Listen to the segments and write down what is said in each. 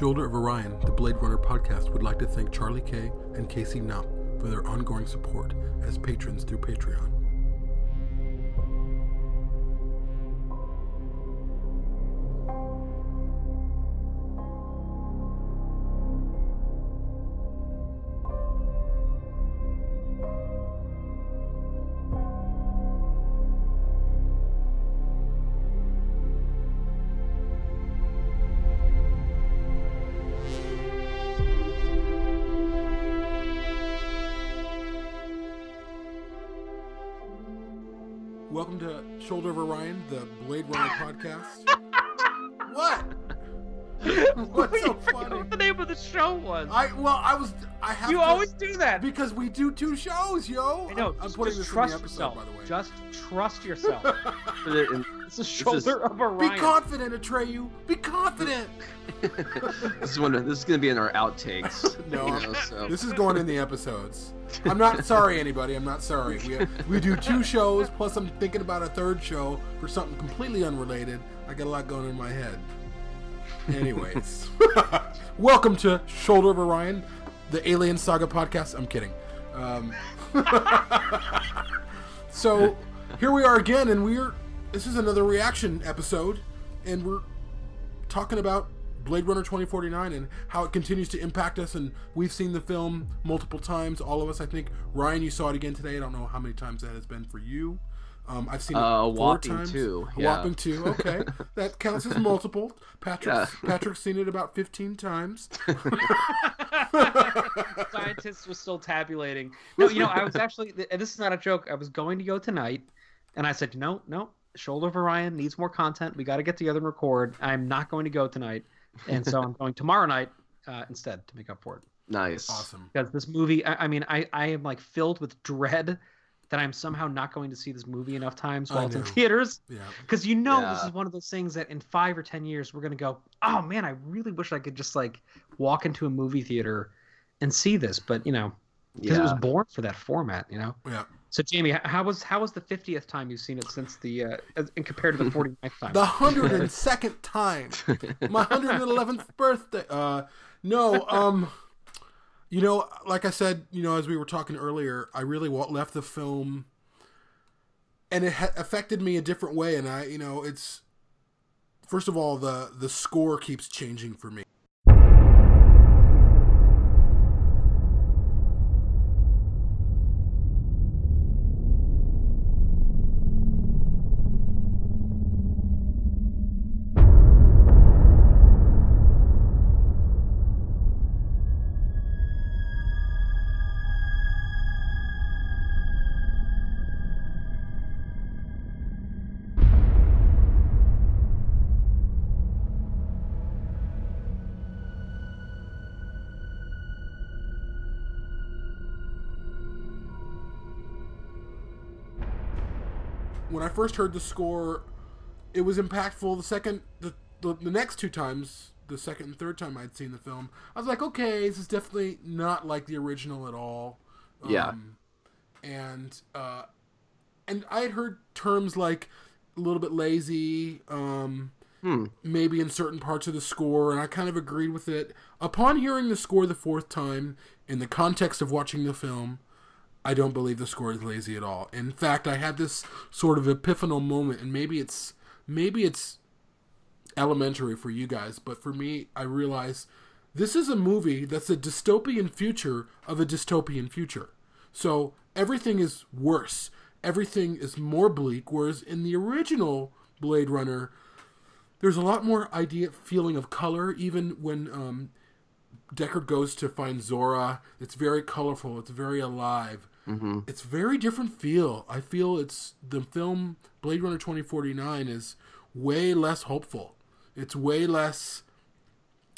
Shoulder of Orion, the Blade Runner podcast, would like to thank Charlie K and Casey Knapp for their ongoing support as patrons through Patreon. Do two shows, yo. I know. I'm, I'm just, putting just this trust in the episode, yourself. by the way. Just trust yourself. For the- in- it's is- shoulder of Be confident, Atreyu. Be confident. this is one. This is going to be in our outtakes. No, you know, so. This is going in the episodes. I'm not sorry, anybody. I'm not sorry. We we do two shows, plus I'm thinking about a third show for something completely unrelated. I got a lot going in my head. Anyways, welcome to Shoulder of Orion, the Alien Saga podcast. I'm kidding. Um, so here we are again, and we're this is another reaction episode, and we're talking about Blade Runner 2049 and how it continues to impact us. And we've seen the film multiple times, all of us. I think Ryan, you saw it again today. I don't know how many times that has been for you. Um, I've seen it Uh, four whopping times. two, A yeah. whopping two. Okay, that counts as multiple. Patrick, Yeah. Patrick's seen it about 15 times. Scientists was still tabulating. No, you know, I was actually, and this is not a joke. I was going to go tonight, and I said, no, no, Shoulder of Orion needs more content. We got to get together and record. I'm not going to go tonight, and so I'm going tomorrow night uh, instead to make up for it. nice. awesome. because this movie I, I mean I, I am like filled with dread that i'm somehow not going to see this movie enough times while it's in know. theaters Yeah. because you know this is one of those things that in five or ten years we're going to go oh man i really wish i could just like walk into a movie theater and see this but you know because Yeah. it was born for that format you know Yeah. so jamie how was how was the 50th time you've seen it since the uh and compared to the 49th time The 102nd time. My 111th birthday. Uh, no, um, you know, like I said, you know, as we were talking earlier, I really left the film, and it ha- affected me a different way. And I, you know, it's first of all the the score keeps changing for me. First heard the score, it was impactful. The second, the, the the next two times, the second and third time I'd seen the film, I was like, okay, this is definitely not like the original at all. Yeah. Um, and uh, and I had heard terms like a little bit lazy, um, Hmm. maybe in certain parts of the score, and I kind of agreed with it. Upon hearing the score the fourth time, in the context of watching the film, I don't believe the score is lazy at all. In fact, I had this sort of epiphanal moment, and maybe it's maybe it's elementary for you guys, but for me, I realize this is a movie that's a dystopian future of a dystopian future. So everything is worse. Everything is more bleak. Whereas in the original Blade Runner, there's a lot more idea feeling of color. Even when um, Deckard goes to find Zhora, it's very colorful. It's very alive. hmm It's very different feel. I feel it's the film Blade Runner 2049 is way less hopeful. It's way less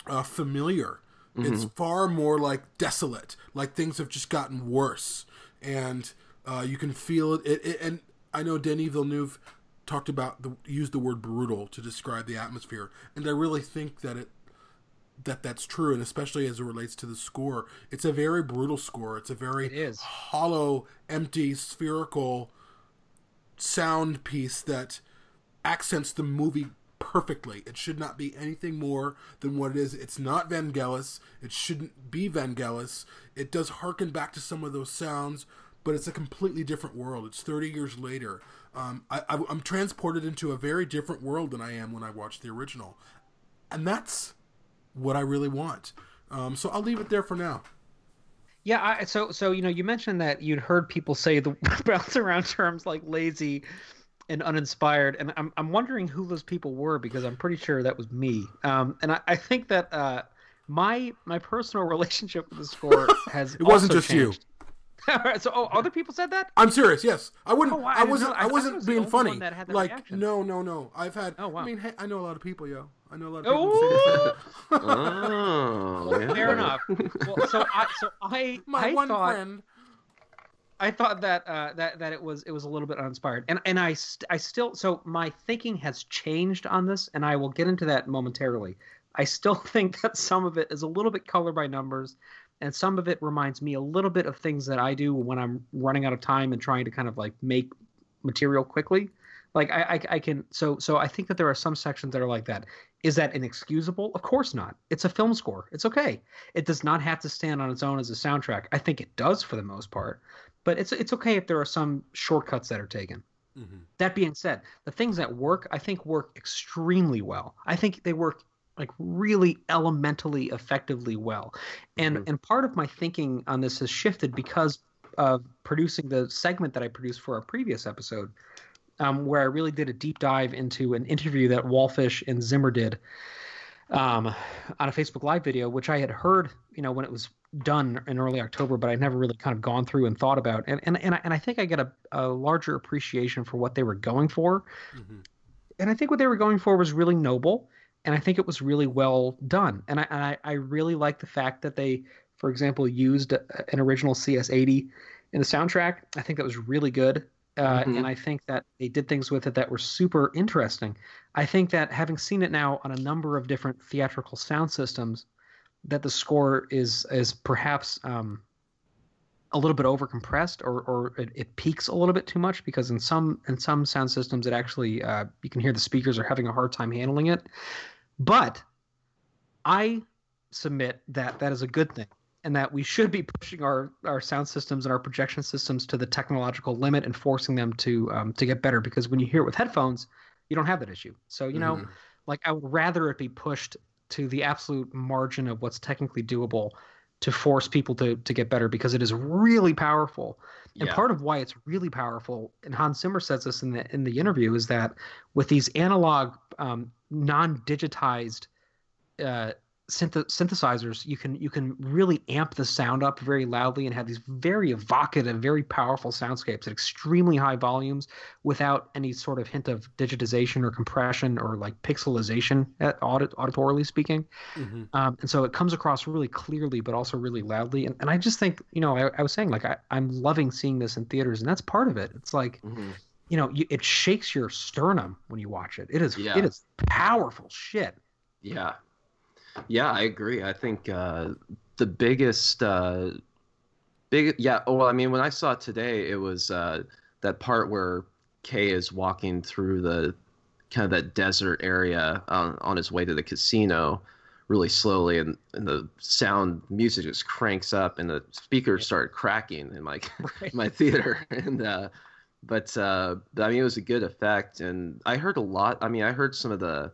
uh, familiar. It's far more like desolate, like things have just gotten worse, and uh, you can feel it, it, it. And I know Denis Villeneuve talked about the used the word brutal to describe the atmosphere, and I really think that it that that's true, and especially as it relates to the score, it's a very brutal score. It's a very It hollow, empty, spherical sound piece that accents the movie perfectly. It should not be anything more than what it is. It's not Vangelis. It shouldn't be Vangelis. It does harken back to some of those sounds, but it's a completely different world. It's 30 years later. Um, I, I, I'm transported into a very different world than I am when I watch the original. And that's what I really want. Um, so I'll leave it there for now. Yeah, I, so so you know, you mentioned that you'd heard people say the bounce around terms like lazy and uninspired, and I'm I'm wondering who those people were because I'm pretty sure that was me. Um, and I, I think that uh, my my personal relationship with the score has it wasn't just you. changed. so oh, other people said that. I'm serious. Yes, I wouldn't. Oh, I I, wasn't. I I, wasn't was being funny. that had that like, reaction. no, no, no. I've had. Oh, wow. I mean, hey, I know a lot of people, yo. I know a lot of people. that say Oh, Oh, yeah. fair enough. Well, so I so I My I one thought friend. I thought that uh, that that it was it was a little bit uninspired, and and I st- I still so my thinking has changed on this, and I will get into that momentarily. I still think that some of it is a little bit color by numbers, and some of it reminds me a little bit of things that I do when I'm running out of time and trying to kind of like make material quickly. Like I, I, I can so so I think that there are some sections that are like that. Is that inexcusable? Of course not. It's a film score. It's okay. It does not have to stand on its own as a soundtrack. I think it does for the most part, but it's it's okay if there are some shortcuts that are taken. Mhm. That being said, the things that work, I think work extremely well. I think they work like really elementally effectively well. And Mhm. and part of my thinking on this has shifted because of producing the segment that I produced for our previous episode, um, where I really did a deep dive into an interview that Wallfisch and Zimmer did um, on a Facebook Live video, which I had heard, you know, when it was done in early October, but I'd never really kind of gone through and thought about. And and and I, and I think I get a, a larger appreciation for what they were going for. Mhm. And I think what they were going for was really noble, and I think it was really well done. And I and I, I really like the fact that they, for example, used an original CS80 in the soundtrack. I think that was really good. Uh, Mhm. And I think that they did things with it that were super interesting. I think that having seen it now on a number of different theatrical sound systems, that the score is is perhaps um, a little bit overcompressed or or it, it peaks a little bit too much because in some in some sound systems it actually uh, you can hear the speakers are having a hard time handling it. But I submit that that is a good thing and that we should be pushing our, our sound systems and our projection systems to the technological limit and forcing them to um, to get better because when you hear it with headphones you don't have that issue so you know Mhm. like i would rather it be pushed to the absolute margin of what's technically doable to force people to to get better because it is really powerful and Yeah. part of why it's really powerful and hans zimmer says this in the in the interview is that with these analog um, non-digitized uh, synth- synthesizers you can you can really amp the sound up very loudly and have these very evocative very powerful soundscapes at extremely high volumes without any sort of hint of digitization or compression or like pixelization at audit auditorily speaking Mhm. um, and so it comes across really clearly but also really loudly and, and i just think you know I, I was saying like I, i'm loving seeing this in theaters and that's part of it it's like Mhm. you know you, it shakes your sternum when you watch it it is Yeah. it is powerful shit Yeah. Yeah, I agree. I think uh, the biggest, uh, big, yeah. Well, I mean, when I saw it today, it was uh, that part where Kay is walking through the kind of that desert area on, on his way to the casino really slowly and, and the sound music just cranks up and the speakers start cracking in my right my theater and uh but uh but, i mean it was a good effect and i heard a lot i mean i heard some of the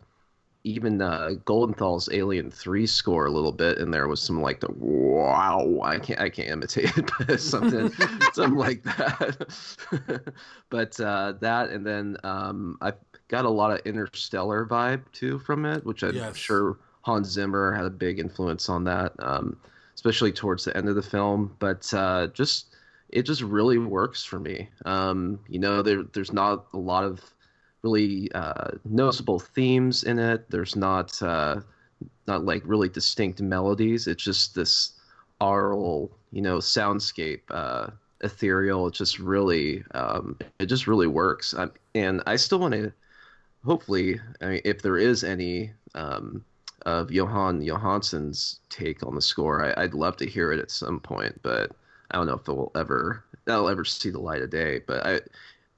even uh goldenthal's alien 3 score a little bit and there was some like the wow i can't i can't imitate it but something something like that but uh that and then um i got a lot of interstellar vibe too from it which i'm Yes. sure hans zimmer had a big influence on that um especially towards the end of the film but uh just it just really works for me. Um, you know, there there's not a lot of really uh, noticeable themes in it. There's not uh, not like really distinct melodies. It's just this aural, you know, soundscape, uh, ethereal. It just really, um, it just really works. i and I still want to, hopefully, I mean, if there is any um, of Jóhann Jóhannsson's take on the score, I, I'd love to hear it at some point, but. I don't know if it will ever that'll ever see the light of day, but I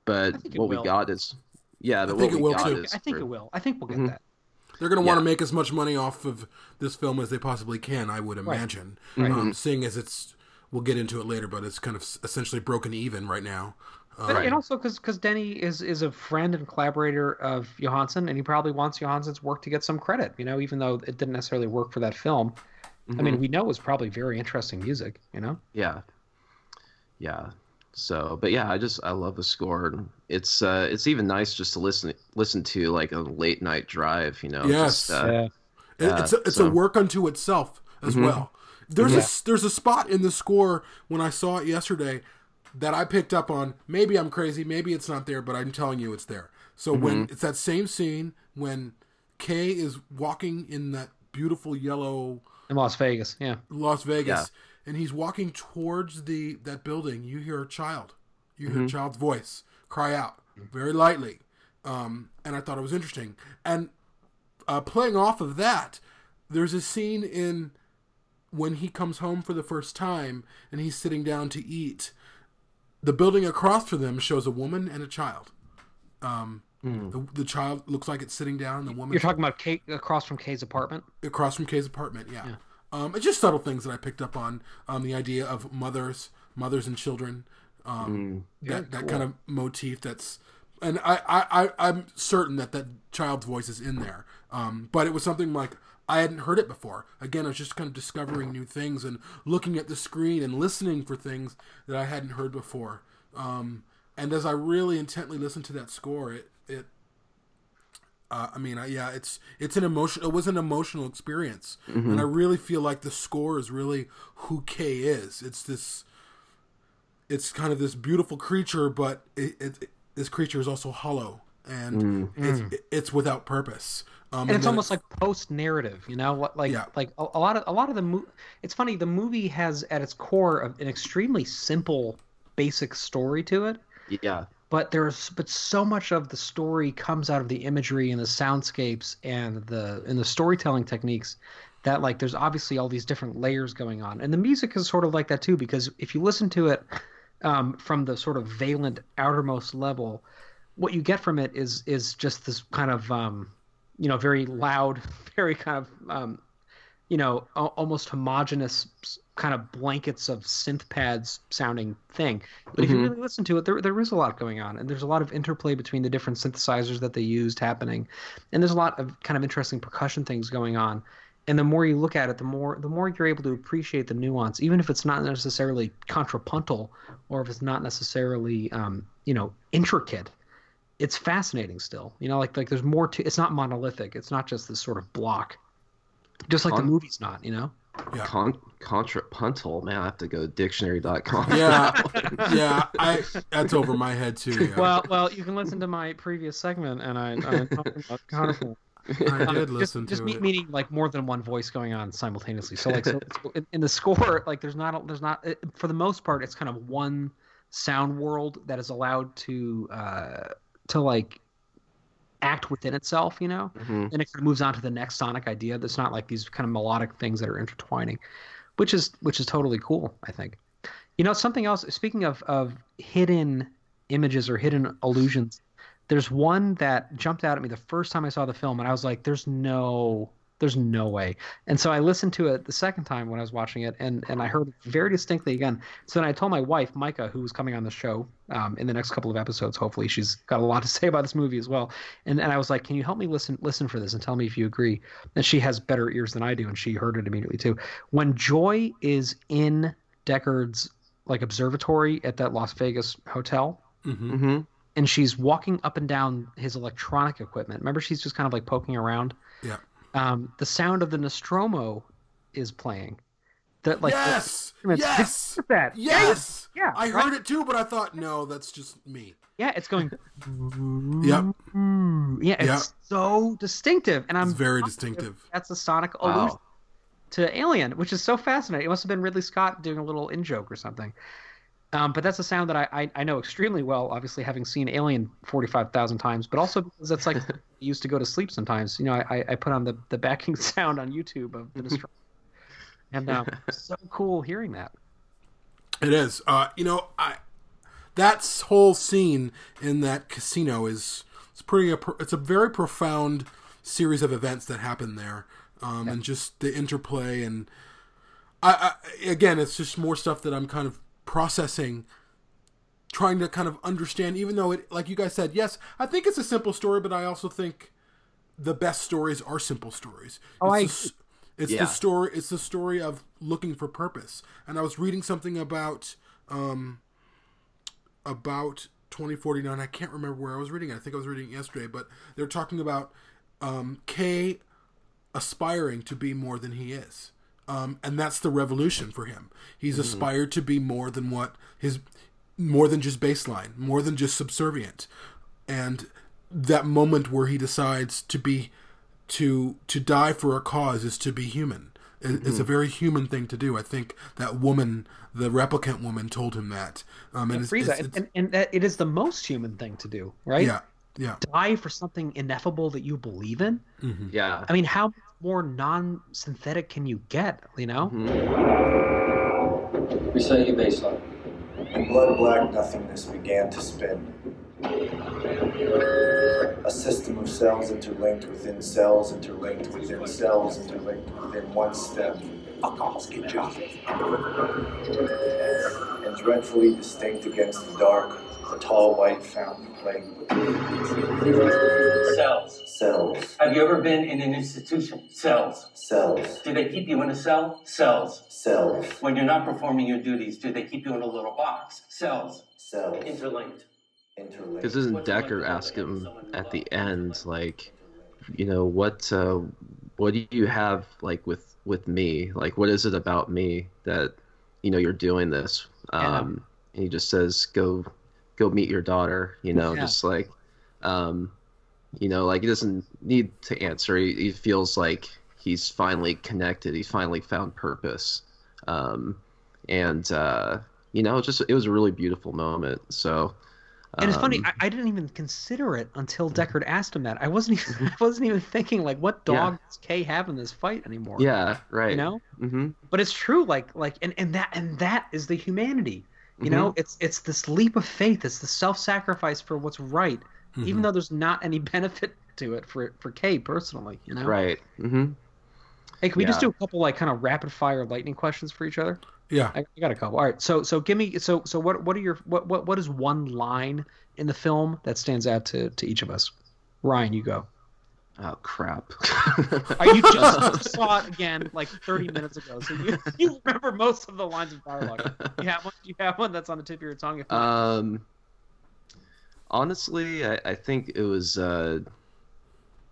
but I what we got is Yeah, but I think it will too. I think for- it will. I think we'll get Mhm. that. They're going to want Yeah. to make as much money off of this film as they possibly can, I would imagine. Right. Um, seeing as it's, we'll get into it later, but it's kind of essentially broken even right now. But Right. and also because Denis is is a friend and collaborator of Jóhannsson, and he probably wants Jóhannsson's work to get some credit. You know, even though it didn't necessarily work for that film. I mean, we know it was probably very interesting music. You know. yeah yeah so but yeah i just i love the score it's uh it's even nice just to listen listen to like a late night drive you know Yes. just, uh, It- Yeah, it's a, it's so- a work unto itself as Mhm. well. There's Yeah. a s- there's a spot in the score when I saw it yesterday that I picked up on. Maybe I'm crazy, maybe it's not there, but I'm telling you it's there. So when Mm-hmm. it's that same scene when Kay is walking in that beautiful yellow In Las Vegas, yeah. Las Vegas Yeah. and he's walking towards the that building, you hear a child. You Mm-hmm. hear a child's voice cry out very lightly. Um, and I thought it was interesting. And uh, playing off of that, there's a scene in when he comes home for the first time and he's sitting down to eat. The building across from them shows a woman and a child. Um, the, the child looks like it's sitting down. The woman. You're talking about Kate across from Kay's apartment. across from Kay's apartment. Yeah, Um, it's just subtle things that I picked up on. Um, the idea of mothers, mothers and children. Um, that that kind of motif. That's and I, I, I I'm certain that that child's voice is in there. Um, but it was something like I hadn't heard it before. Again, I was just kind of discovering new things and looking at the screen and listening for things that I hadn't heard before. Um, and as I really intently listened to that score, it it uh, I mean, I, yeah, it's it's an emotion. It was an emotional experience, and I really feel like the score is really who Kay is. It's this, it's kind of this beautiful creature, but it, it, this creature is also hollow, and it's it's without purpose. Um, and it's then almost like post narrative you know what like Yeah. like a, a lot of a lot of the movie. it's funny the movie has at its core an extremely simple basic story to it yeah but there's but so much of the story comes out of the imagery and the soundscapes and the and the storytelling techniques that like there's obviously all these different layers going on and the music is sort of like that too because if you listen to it um, from the sort of valent outermost level what you get from it is is just this kind of um, you know very loud very kind of um, you know almost homogenous kind of blankets of synth pads sounding thing but if you Mhm. really listen to it there, there is a lot going on and there's a lot of interplay between the different synthesizers that they used happening and there's a lot of kind of interesting percussion things going on and the more you look at it the more the more you're able to appreciate the nuance even if it's not necessarily contrapuntal or if it's not necessarily um, you know intricate it's fascinating still. You know like like there's more to it's not monolithic. It's not just this sort of block. Just like the movie's not you know? Yeah. Con- contrapuntal? Man i have to go to dictionary.com Yeah, yeah, I that's over my head too. Yeah. well well you can listen to my previous segment and i, I talked about counterpoint I Um, did just, listen just to me- it. meaning like more than one voice going on simultaneously. So like so it's- in, in the score, like there's not a- there's not it, for the most part, it's kind of one sound world that is allowed to uh, to like act within itself, you know. Mhm. And it kind of moves on to the next sonic idea. That's not like these kind of melodic things that are intertwining, which is which is totally cool. I think. You know something else. Speaking of of hidden images or hidden illusions, there's one that jumped out at me the first time I saw the film, and I was like, "There's no, there's no way." And so I listened to it the second time when I was watching it, and and I heard it very distinctly again. So then I told my wife, Micah, who was coming on the show um, in the next couple of episodes. Hopefully, she's got a lot to say about this movie as well. And and I was like, "Can you help me listen listen for this and tell me if you agree?" And she has better ears than I do, and she heard it immediately too. When Joy is in Deckard's like observatory at that Las Vegas hotel hmm Mhm. And she's walking up and down his electronic equipment. Remember, she's just kind of like poking around. Yeah. Um, the sound of the Nostromo is playing. That like yes, the- yes, Look at that. yes. Yeah, I right? heard it too, but I thought, no, that's just me. Yeah, it's going. Yep, Yeah, it's Yep. so distinctive, and I'm it's very distinctive. That's a sonic Wow. allusion to Alien, which is so fascinating. It must have been Ridley Scott doing a little in joke or something. Um, but that's a sound that I, I, I know extremely well, obviously having seen Alien 45,000 times, but also because that's like I used to go to sleep sometimes. You know, I, I put on the, the backing sound on YouTube of the Nostromo. and um, so cool hearing that. It is. Uh, you know, I that whole scene in that casino is it's pretty. It's a very profound series of events that happen there, um, and just the interplay and. I, I again, it's just more stuff that I'm kind of processing trying to kind of understand even though it like you guys said yes i think it's a simple story but i also think the best stories are simple stories. Oh, I it's, the, it's Yeah. the story it's the story of looking for purpose. And i was reading something about um about 2049 i can't remember where i was reading it. I think i was reading it yesterday but they're talking about um kay aspiring to be more than he is. Um, and that's the revolution for him. He's aspired to be more than what his more than just baseline, more than just subservient. And that moment where he decides to be to to die for a cause is to be human. It- It's a very human thing to do. I think that woman, the replicant woman, told him that. Um, and it's, Freysa, it's- and, it's- and, and that it is the most human thing to do, right? yeah, yeah. Die for something ineffable that you believe in. Yeah. I mean, how more non-synthetic can you get? You know? Mm-hmm. Reset your baseline. In blood black nothingness began to spin. A system of cells interlinked within cells, interlinked within cells, interlinked within one stem. And dreadfully distinct against the dark, a tall white fountain playing with Cells. cells, Have you ever been in an institution? Cells. cells, Do they keep you in a cell? Cells. cells, When you're not performing your duties, do they keep you in a little box? Cells. cells, Interlinked. interlinked. Because doesn't Deckard ask him at the end, like, you know, what uh, what do you have like with with me? Like, what is it about me that you know you're doing this? Um, and he just says, "Go, go meet your daughter." You know, Yeah. just like, um, you know, like he doesn't need to answer. He, he feels like he's finally connected. He's finally found purpose. Um, and uh, you know, just it was a really beautiful moment. So. And it's funny, um, I, I didn't even consider it until Deckard asked him that. I wasn't even, I wasn't even thinking like, what dog Yeah. does Kay have in this fight anymore? Yeah, right. you know. hmm But it's true, like, like, and, and that and that is the humanity. You Mhm. know, it's it's this leap of faith. It's the self-sacrifice for what's right, even though there's not any benefit to it for for Kay personally. You know. Right. hmm Hey, can we just do a couple like kind of rapid fire lightning questions for each other? Yeah. I, I got a couple. All right. So so give me so so what what are your what what what is one line in the film that stands out to to each of us? Ryan, you go. Oh crap. Are you just, saw it again like 30 minutes ago, so you, you remember most of the lines of dialogue. You have one. You have one that's on the tip of your tongue. If not, um. Honestly, I, I think it was uh,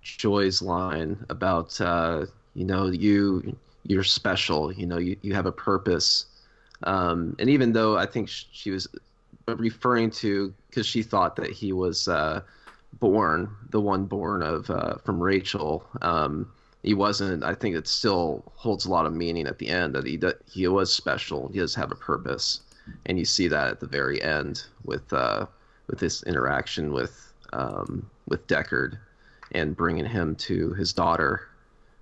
Joy's line about uh, you know you you're special. You know you, you have a purpose. Um, and even though I think she was referring to because she thought that he was uh, born, the one born of uh, from Rachel. Um, he wasn't. I think it still holds a lot of meaning at the end that he that he was special. He does have a purpose, and you see that at the very end with uh, with this interaction with um, with Deckard and bringing him to his daughter,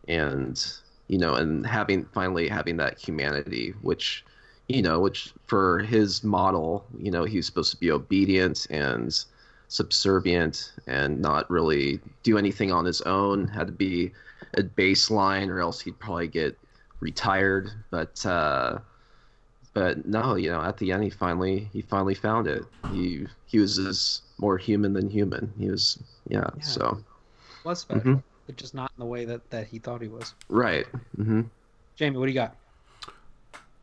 and you know, and having finally having that humanity, which you know, which for his model, you know, he was supposed to be obedient and subservient and not really do anything on his own. Had to be a baseline, or else he'd probably get retired. But uh, but no, you know, at the end, he finally he finally found it. He he was as more human than human. He was yeah. Yeah. So was special, mhm. But just not in the way that that he thought he was. right. hmm Jamie, what do you got?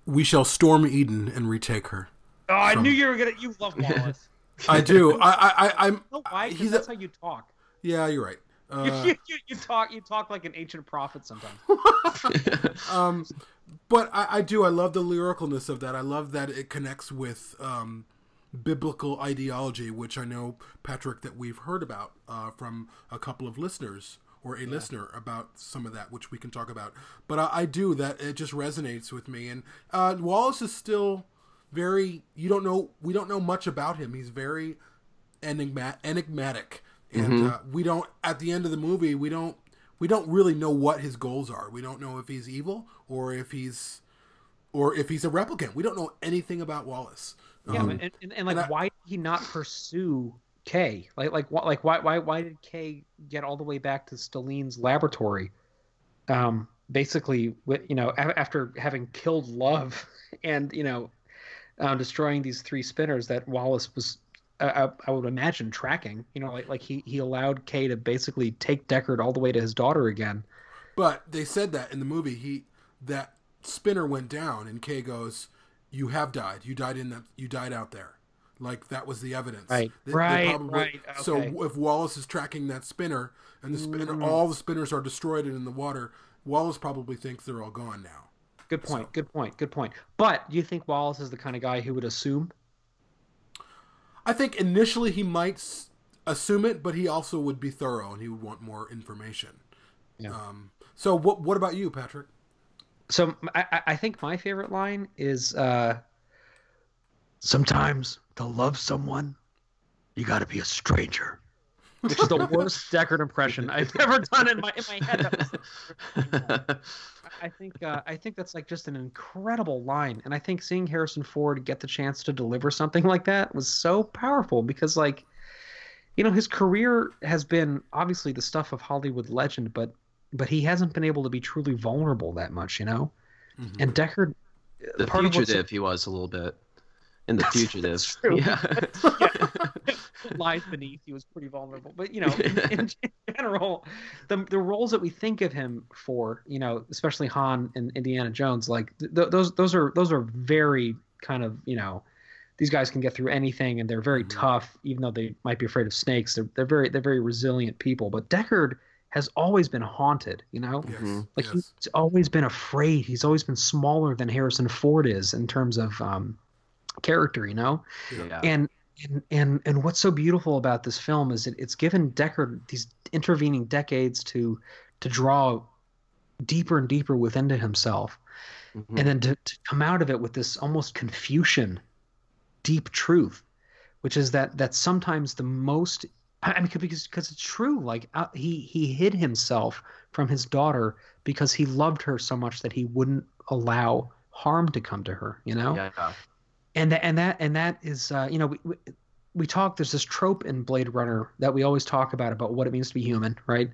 We shall storm Eden and retake her. Oh, I From- knew you were gonna. You love Wallace. I do. I, I, I I'm. you know why? 'Cause He's that's a- how you talk. Yeah, you're right. Uh, you, you, you talk. You talk like an ancient prophet sometimes. um, but I, I do. I love the lyricalness of that. I love that it connects with um, biblical ideology, which I know Patrick that we've heard about uh, from a couple of listeners or a listener about some of that, which we can talk about. But I, I do that. It just resonates with me. And uh, Wallace is still very. You don't know. We don't know much about him. He's very enigma- enigmatic, and uh, we don't. At the end of the movie, we don't. We don't really know what his goals are. We don't know if he's evil or if he's or if he's a replicant. We don't know anything about Wallace. Yeah, Um, and, and, and like, and I- why did he not pursue Kay? Like like wh- like why why why did Kay get all the way back to Stelline's laboratory? Um, basically, you know, after having killed Luv and you know, um, destroying these three spinners that Wallace was. I, I- I would imagine tracking, you know, like like he, he allowed Kay to basically take Deckard all the way to his daughter again. But they said that in the movie, he that spinner went down, and Kay goes, "You have died. You died in that. You died out there." Like that was the evidence. Right. They- they Right, right, So if Wallace is tracking that spinner, and the spinner, Mm. all the spinners are destroyed and in the water, Wallace probably thinks they're all gone now. Good point. So- Good point. Good point. But do you think Wallace is the kind of guy who would assume? I think initially he might assume it, but he also would be thorough and he would want more information. Yeah. Um, so what what about you, Patrick? So I, I- I think my favorite line is uh, sometimes to love someone, you got to be a stranger. Which is the worst Deckard impression I've ever done in my in my head. That was- I think uh, I think that's like just an incredible line, and I think seeing Harrison Ford get the chance to deliver something like that was so powerful because, like, you know, his career has been obviously the stuff of Hollywood legend, but but he hasn't been able to be truly vulnerable that much, you know. Mhm. And Deckard, the part of what's- fugitive, he was a little bit. In the fugitive, that's true. yeah. lies beneath he was pretty vulnerable but you know in, in general the, the roles that we think of him for you know especially han and indiana jones like th- those those are those are very kind of you know these guys can get through anything and they're very Mhm. tough even though they might be afraid of snakes they're, they're very they're very resilient people but deckard has always been haunted you know Yes. Mhm. like yes. he's always been afraid he's always been smaller than harrison ford is in terms of um character you know yeah. and and and and what's so beautiful about this film is that it's given Deckard these intervening decades to to draw deeper and deeper within to himself, Mhm. and then to, to come out of it with this almost Confucian deep truth, which is that that sometimes the most I mean because because it's true like uh, he he hid himself from his daughter because he loved her so much that he wouldn't allow harm to come to her you know yeah. And that and that and that is uh, you know we, we we talk there's this trope in Blade Runner that we always talk about about what it means to be human right?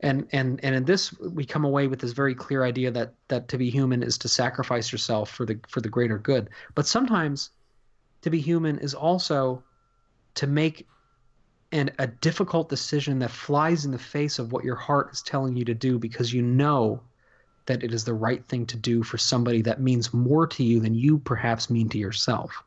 And and and in this we come away with this very clear idea that that to be human is to sacrifice yourself for the for the greater good. But sometimes to be human is also to make and a difficult decision that flies in the face of what your heart is telling you to do because you know that it is the right thing to do for somebody that means more to you than you perhaps mean to yourself.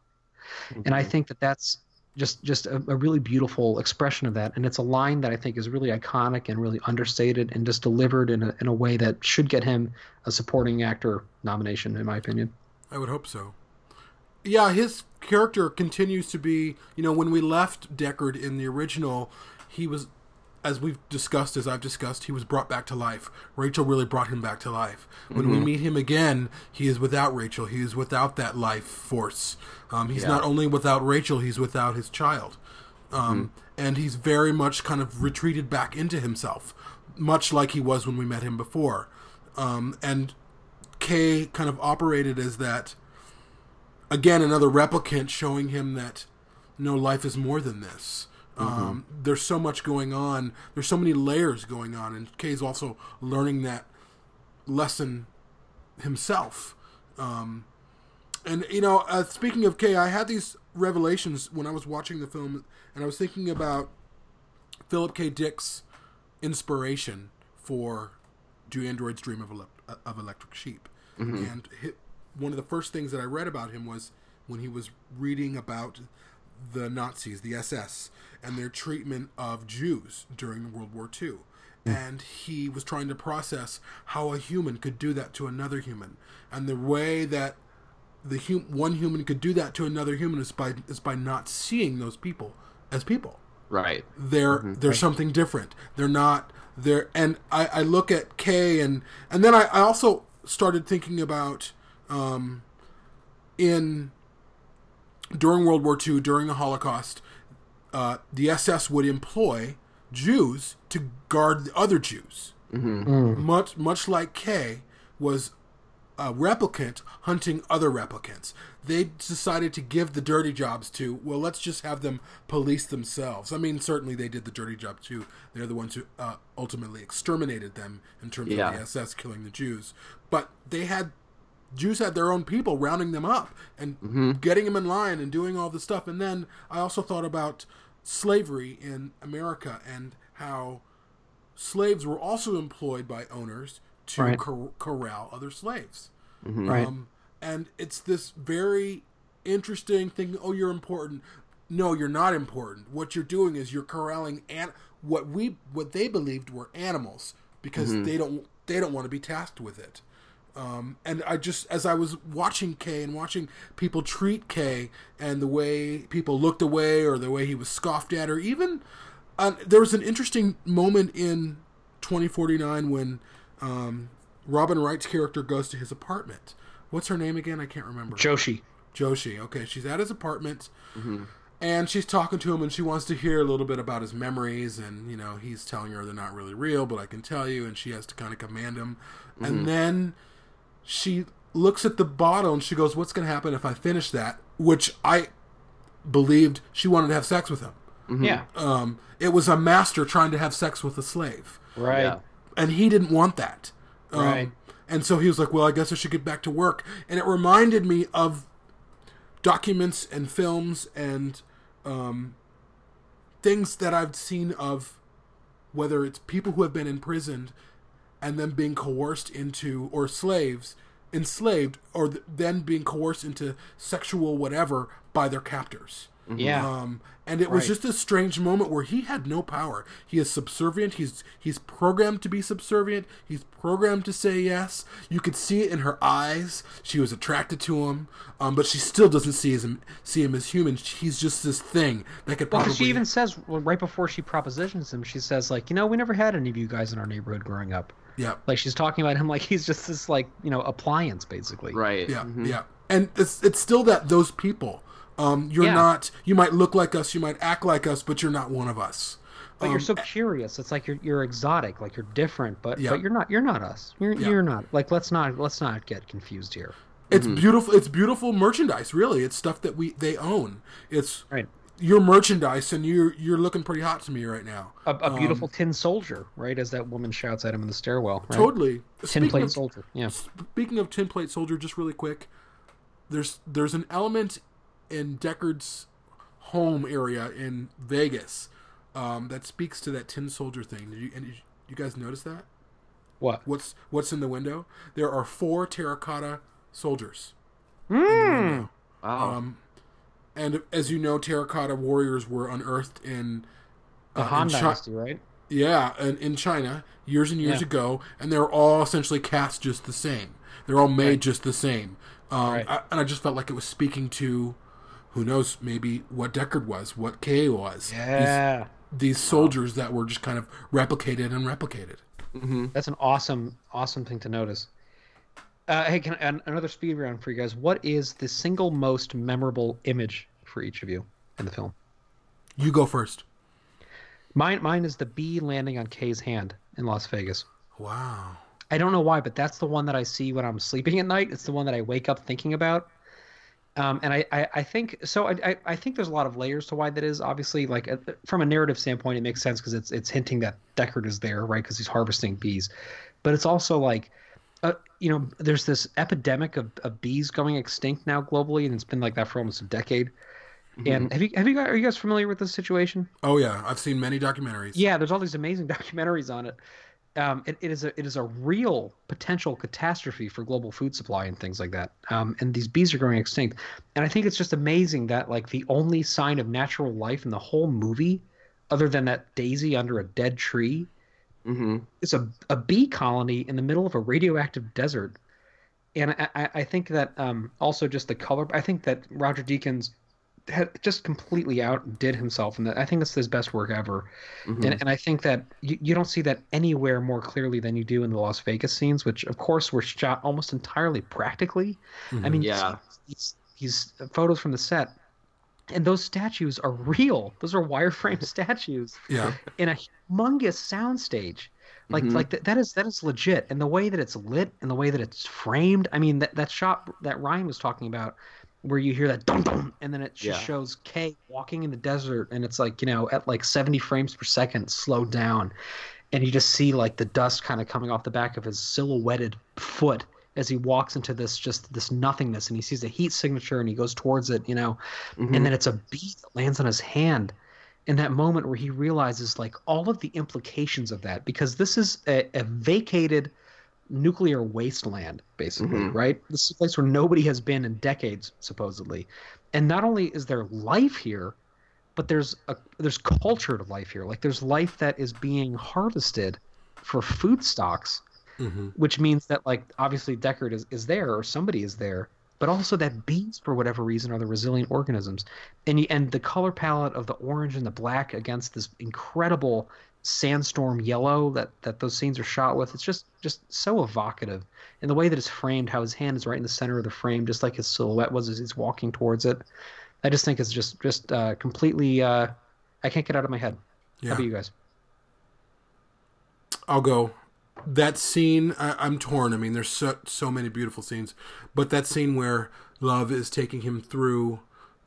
And I Mhm. think that that's just just a, a really beautiful expression of that. And it's a line that I think is really iconic and really understated and just delivered in a, in a way that should get him a supporting actor nomination, in my opinion. I would hope so. Yeah, his character continues to be, you know, when we left Deckard in the original, he was, as we've discussed, as I've discussed, he was brought back to life. Rachel really brought him back to life. When we meet him again, he is without Rachel. He is without that life force. Um, he's Yeah. not only without Rachel, he's without his child. Um, And he's very much kind of retreated back into himself, much like he was when we met him before. Um, and Kay kind of operated as that again another replicant showing him that no life is more than this um, there's so much going on. There's so many layers going on and kay's also learning that lesson himself. Um, and you know uh, speaking of kay i had these revelations when i was watching the film and i was thinking about philip k. Dick's inspiration for do androids dream of, elec- of electric sheep? And hi one of the first things that I read about him was when he was reading about the Nazis, the SS, and their treatment of Jews during World War II. And he was trying to process how a human could do that to another human, and the way that the hum- one human could do that to another human is by is by not seeing those people as people Right. they're they're something different. They're not they're and I, I look at Kay and and then I, I also started thinking about um, in during World War II during the Holocaust, uh, the SS would employ Jews to guard the other Jews. hmm Much much like Kay was a replicant hunting other replicants. They decided to give the dirty jobs to, well, let's just have them police themselves. I mean, certainly they did the dirty job too. They're the ones who uh, ultimately exterminated them in terms Yeah. of the SS killing the Jews. But they had Jews had their own people rounding them up and mm-hmm. getting them in line and doing all this stuff. And then I also thought about slavery in America and how slaves were also employed by owners to Right. cor- corral other slaves. Mm-hmm. Um, right. Um, and it's this very interesting thing. Oh, you're important. No, you're not important. What you're doing is you're corralling an- what we what they believed were animals because mm-hmm. they don't they don't want to be tasked with it. Um, and I just as I was watching Kay and watching people treat Kay and the way people looked away or the way he was scoffed at or even uh, there was an interesting moment in 2049 when um, Robin Wright's character goes to his apartment. What's her name again? I can't remember. Joshi. Joshi. Okay, she's at his apartment, and she's talking to him, and she wants to hear a little bit about his memories, and you know he's telling her they're not really real, but I can tell you, and she has to kind of command him, and then she looks at the bottle and she goes, "What's going to happen if I finish that?" Which I believed she wanted to have sex with him. Yeah. Um, it was a master trying to have sex with a slave Right. Yeah. and he didn't want that. Um, Right. And so he was like, "Well, I guess I should get back to work." And it reminded me of documents and films and um, things that I've seen of whether it's people who have been imprisoned and then being coerced into, or slaves enslaved, or th- then being coerced into sexual whatever by their captors. Yeah. Um, and it was just this strange moment where he had no power. He is subservient. He's he's programmed to be subservient. He's programmed to say yes. You could see it in her eyes. She was attracted to him, um, but she still doesn't see him see him as human. He's just this thing that could Well, probably. 'cause she even says well, right before she propositions him, she says like, you know, we never had any of you guys in our neighborhood growing up. Yeah, Like she's talking about him like he's just this like you know appliance basically. Right. yeah, Mhm. yeah. And it's it's still that those people. Um, you're Yeah. not. You might look like us. You might act like us, but you're not one of us. But you're Um, so curious. It's like you're you're exotic, like you're different, but Yeah. but you're not you're not us. You're Yeah. you're not. Like let's not let's not get confused here. It's beautiful. It's beautiful merchandise. Really, it's stuff that we they own. It's Right. Your merchandise, and you're you're looking pretty hot to me right now. A, a Um, beautiful tin soldier, right? As that woman shouts at him in the stairwell. Right? Totally. Tin Speaking plate of, soldier. Yeah. Speaking of tin plate soldier, just really quick, there's there's an element in Deckard's home area in Vegas um, that speaks to that tin soldier thing. Did you, and you, you guys notice that? What? What's what's in the window? There are four terracotta soldiers. Hmm. Wow. Um, and as you know, terracotta warriors were unearthed in The uh, in Han Chi- Dynasty, right? Yeah, and in China years and years Yeah. ago, and they're all essentially cast just the same. They're all made Right. just the same. Um, Right. I, and I just felt like it was speaking to, who knows, maybe what Deckard was, what K was. Yeah. These, these soldiers that were just kind of replicated and replicated. That's an awesome, awesome thing to notice. Uh, hey, can an, another speed round for you guys? What is the single most memorable image for each of you in the film? You go first. Mine, mine is the bee landing on Kay's hand in Las Vegas. Wow. I don't know why, but that's the one that I see when I'm sleeping at night. It's the one that I wake up thinking about. Um, and I, I, I think so. I, I, I think there's a lot of layers to why that is. Obviously, like uh, from a narrative standpoint, it makes sense because it's it's hinting that Deckard is there, right? Because he's harvesting bees. But it's also like, uh, you know, there's this epidemic of, of bees going extinct now globally, and it's been like that for almost a decade. And have you have you guys are you guys familiar with this situation? Oh yeah, I've seen many documentaries. Yeah, there's all these amazing documentaries on it. Um, it, it is a it is a real potential catastrophe for global food supply and things like that. Um, and these bees are going extinct. And I think it's just amazing that like the only sign of natural life in the whole movie, other than that daisy under a dead tree, hmm is a a bee colony in the middle of a radioactive desert. And I, I- I think that um, also just the color. I think that Roger Deakins had just completely outdid himself, and I think that's his best work ever. Mm-hmm. And, and I think that you, you don't see that anywhere more clearly than you do in the Las Vegas scenes, which of course were shot almost entirely practically. I mean, Yeah. these photos from the set, and those statues are real. Those are wireframe statues Yeah. in a humongous soundstage. Like Mhm. like th- that is that is legit, and the way that it's lit and the way that it's framed. I mean that that shot that Ryan was talking about, where you hear that dum dum, and then it just Yeah. shows Kay walking in the desert, and it's like you know at like seventy frames per second, slowed down, and you just see like the dust kind of coming off the back of his silhouetted foot as he walks into this just this nothingness, and he sees a heat signature, and he goes towards it, you know, Mhm. and then it's a bead that lands on his hand in that moment where he realizes like all of the implications of that because this is a, a vacated nuclear wasteland basically Mhm. right this is a place where nobody has been in decades supposedly and not only is there life here but there's a there's culture to life here like there's life that is being harvested for food stocks hmm which means that like obviously Deckard is, is there or somebody is there, but also that bees for whatever reason are the resilient organisms, and you, and the color palette of the orange and the black against this incredible sandstorm yellow that that those scenes are shot with, it's just just so evocative, and the way that it's framed, how his hand is right in the center of the frame, just like his silhouette was as he's walking towards it, I just think it's just just uh, completely. Uh, I can't get out of my head. yeah. How about you guys? I'll go. That scene, I, I'm torn. I mean, there's so, so many beautiful scenes, but that scene where Luv is taking him through,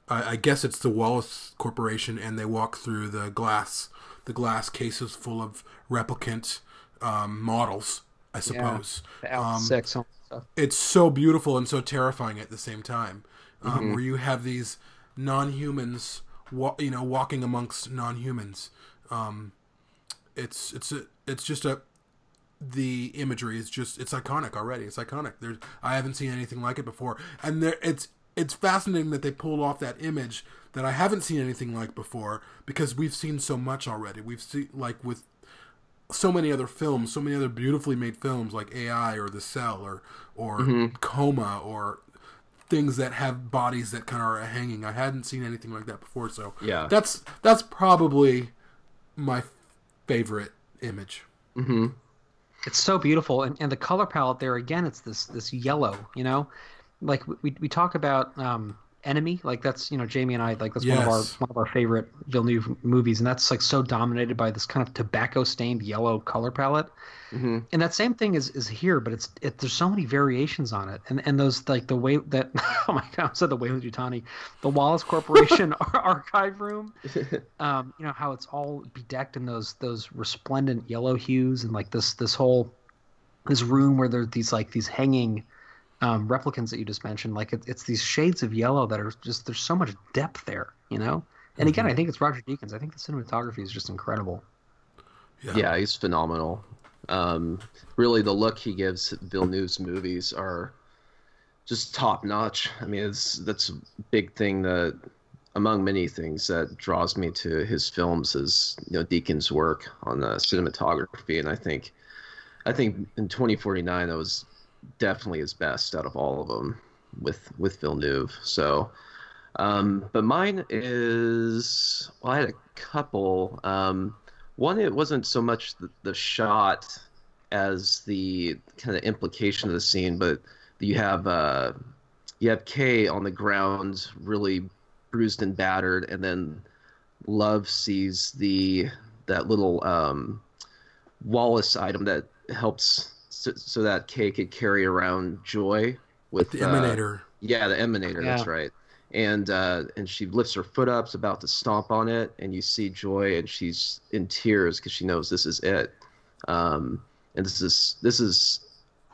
I, I guess it's the Wallace Corporation, and they walk through the glass, the glass cases full of replicant um, models. I suppose L Um, six all that stuff. it's so beautiful and so terrifying at the same time. Um, Mm-hmm. Where you have these non-humans, wa- you know, walking amongst non-humans. Um, it's it's a, it's just a the imagery is just it's iconic already. It's iconic. There's I haven't seen anything like it before, and there it's it's fascinating that they pulled off that image that I haven't seen anything like before because we've seen so much already. We've seen like with so many other films, so many other beautifully made films like AI or The Cell or or Coma or things that have bodies that kind of are hanging. I hadn't seen anything like that before, so Yeah. that's that's probably my favorite image. hmm it's so beautiful and, and the color palette there again it's this this yellow you know? Like we, we talk about um enemy like that's you know jamie and i like that's one of our one of our favorite villeneuve movies and that's like so dominated by this kind of tobacco stained yellow color palette hmm and that same thing is is here but it's it, there's so many variations on it. And and those like the way that oh my god i said the Weyland Yutani, the wallace corporation archive room. Um you know how it's all bedecked in those those resplendent yellow hues and like this this whole this room where there's these like these hanging um, replicants that you just mentioned. Like it, it's these shades of yellow that are just there's so much depth there you know? And again i think it's roger deakins. I think the cinematography is just incredible. Yeah. Yeah, he's phenomenal. Um, really, the look he gives Villeneuve's movies are just top notch. I mean, it's that's a big thing that, among many things, that draws me to his films is you know Deakins' work on the cinematography, and I think, I think in 2049 that was definitely his best out of all of them with with Villeneuve. So. Um, but mine is well, I had a couple. Um, one, it wasn't so much the, the shot as the kind of implication of the scene, but you have uh, you have Kay on the ground, really bruised and battered, and then Luv sees the that little um, Wallace item that helps so, so that Kay could carry around Joy with The uh, Emanator. yeah, the emanator. That's right. And uh, and she lifts her foot up, is about to stomp on it, and you see Joy, and she's in tears because she knows this is it. Um, and this is this is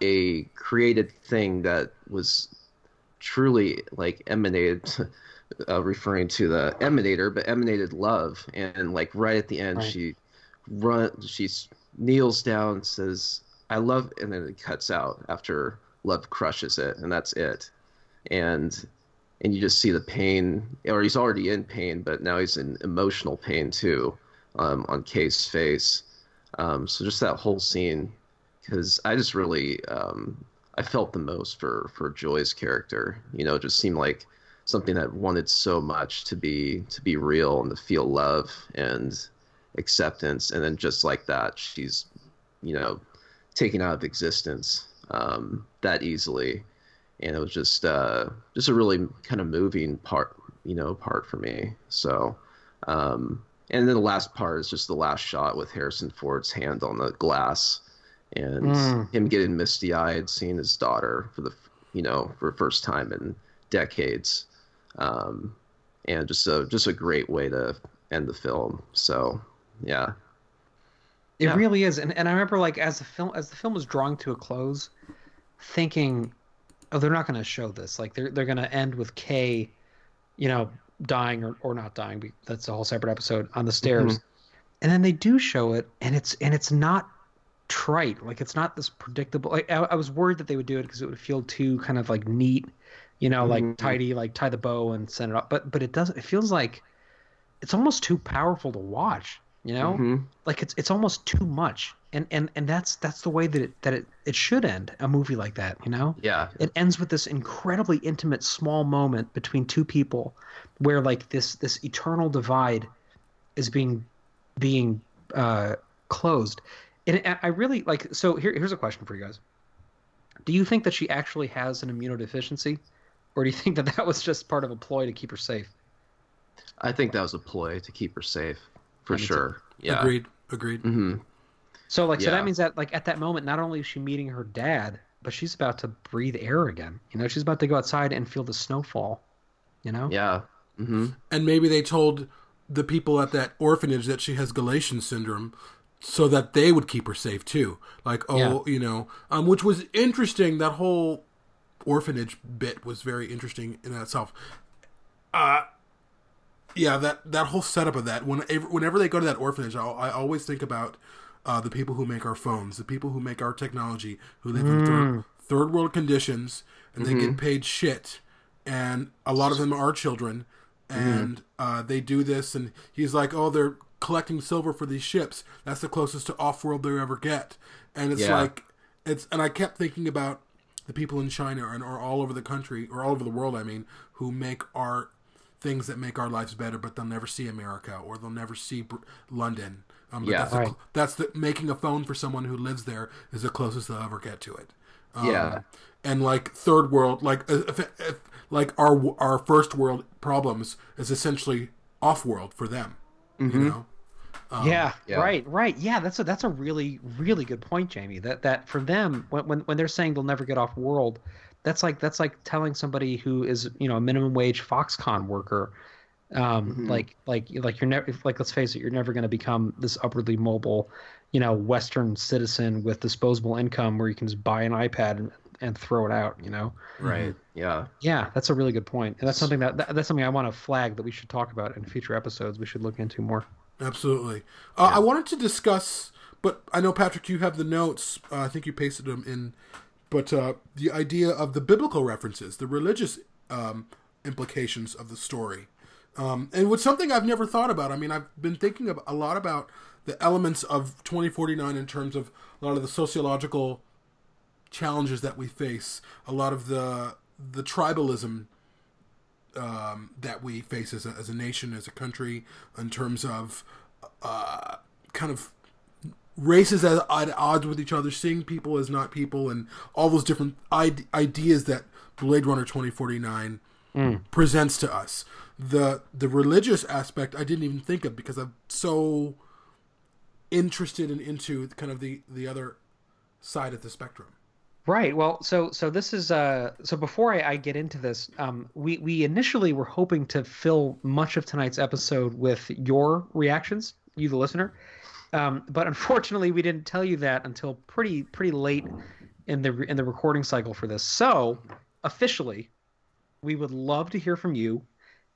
a created thing that was truly like emanated, uh, referring to the emanator, but emanated love. And like right at the end, Right. she run, she kneels down, and says, "I love," and then it cuts out after Luv crushes it, and that's it. And and you just see the pain, or he's already in pain, but now he's in emotional pain too, um, on Kay's face. Um, so just that whole scene, because I just really, um, I felt the most for for Joy's character. You know, it just seemed like something that wanted so much to be to be real and to feel love and acceptance, and then just like that, she's, you know, taken out of existence um, that easily and it was just uh, just a really kind of moving part, you know, part for me. So, um, and then the last part is just the last shot with Harrison Ford's hand on the glass, and Mm. him getting misty eyed, seeing his daughter for the you know for the first time in decades, um, and just a just a great way to end the film. So yeah, It Yeah. really is, and and I remember like as the film as the film was drawing to a close, thinking, oh, they're not going to show this. Like they're they're going to end with Kay, you know, dying or, or not dying. That's a whole separate episode on the stairs, and then they do show it, and it's and it's not trite. Like it's not this predictable. Like I, I was worried that they would do it because it would feel too kind of like neat, you know, like Mhm. tidy, like tie the bow and send it up. But but it doesn't. It feels like it's almost too powerful to watch. You know Mhm. like it's it's almost too much and and and that's that's the way that it that it, it should end a movie like that you know yeah, it ends with this incredibly intimate small moment between two people where like this this eternal divide is being being uh closed and I- i really like so here, here's a question for you guys do you think that she actually has an immunodeficiency or do you think that that was just part of a ploy to keep her safe I think that was a ploy to keep her safe for Me too. sure. Yeah. Agreed. Agreed. hmm So like so that means that like at that moment not only is she meeting her dad, but she's about to breathe air again. You know, she's about to go outside and feel the snowfall. You know? Yeah. hmm And maybe they told the people at that orphanage that she has Galatian syndrome so that they would keep her safe too. Like, oh, you know, um, which was interesting. That whole orphanage bit was very interesting in itself. Uh, yeah, that that whole setup of that. Whenever, whenever they go to that orphanage, I, I always think about uh, the people who make our phones, the people who make our technology, who live in third, third world conditions, and they get paid shit. And a lot of them are children, and uh, they do this. And he's like, "Oh, they're collecting silver for these ships. That's the closest to off world they ever get." And it's Yeah. like it's. And I kept thinking about the people in China and or all over the country or all over the world. I mean, who make art things that make our lives better, but they'll never see America or they'll never see Br- London. Um, but Yeah. that's, the, Right. that's the making a phone for someone who lives there is the closest they'll ever get to it. Um, Yeah. and like third world, like uh, if, if, like our our first world problems is essentially off world for them. You know, Um, yeah, yeah. right, right. Yeah, that's a that's a really really good point, Jamie. That that for them when when, when they're saying they'll never get off world, that's like that's like telling somebody who is you know a minimum wage Foxconn worker, um, Mhm. like like like you're never like let's face it, you're never going to become this upwardly mobile, you know, Western citizen with disposable income where you can just buy an iPad and, and throw it out. You know. Right. Yeah. Yeah, that's a really good point, and that's something that, that that's something I want to flag that we should talk about in future episodes. We should look into more. Absolutely. Uh, I wanted to discuss, but I know Patrick, you have the notes. Uh, I think you pasted them in, but uh, the idea of the biblical references, the religious um, implications of the story, um, and what's something I've never thought about. I mean, I've been thinking a lot about the elements of 2049 in terms of a lot of the sociological challenges that we face, a lot of the the tribalism um, that we face as a, as a nation, as a country, in terms of uh, kind of races at, at odds with each other, seeing people as not people, and all those different ide- ideas that Blade Runner 2049 presents to us. The the religious aspect I didn't even think of because I'm so interested and into kind of the the other side of the spectrum. Right. Well, so so this is uh so before I, I get into this, um, we we initially were hoping to fill much of tonight's episode with your reactions, you the listener, um, but unfortunately we didn't tell you that until pretty pretty late in the in the recording cycle for this. So officially, we would love to hear from you,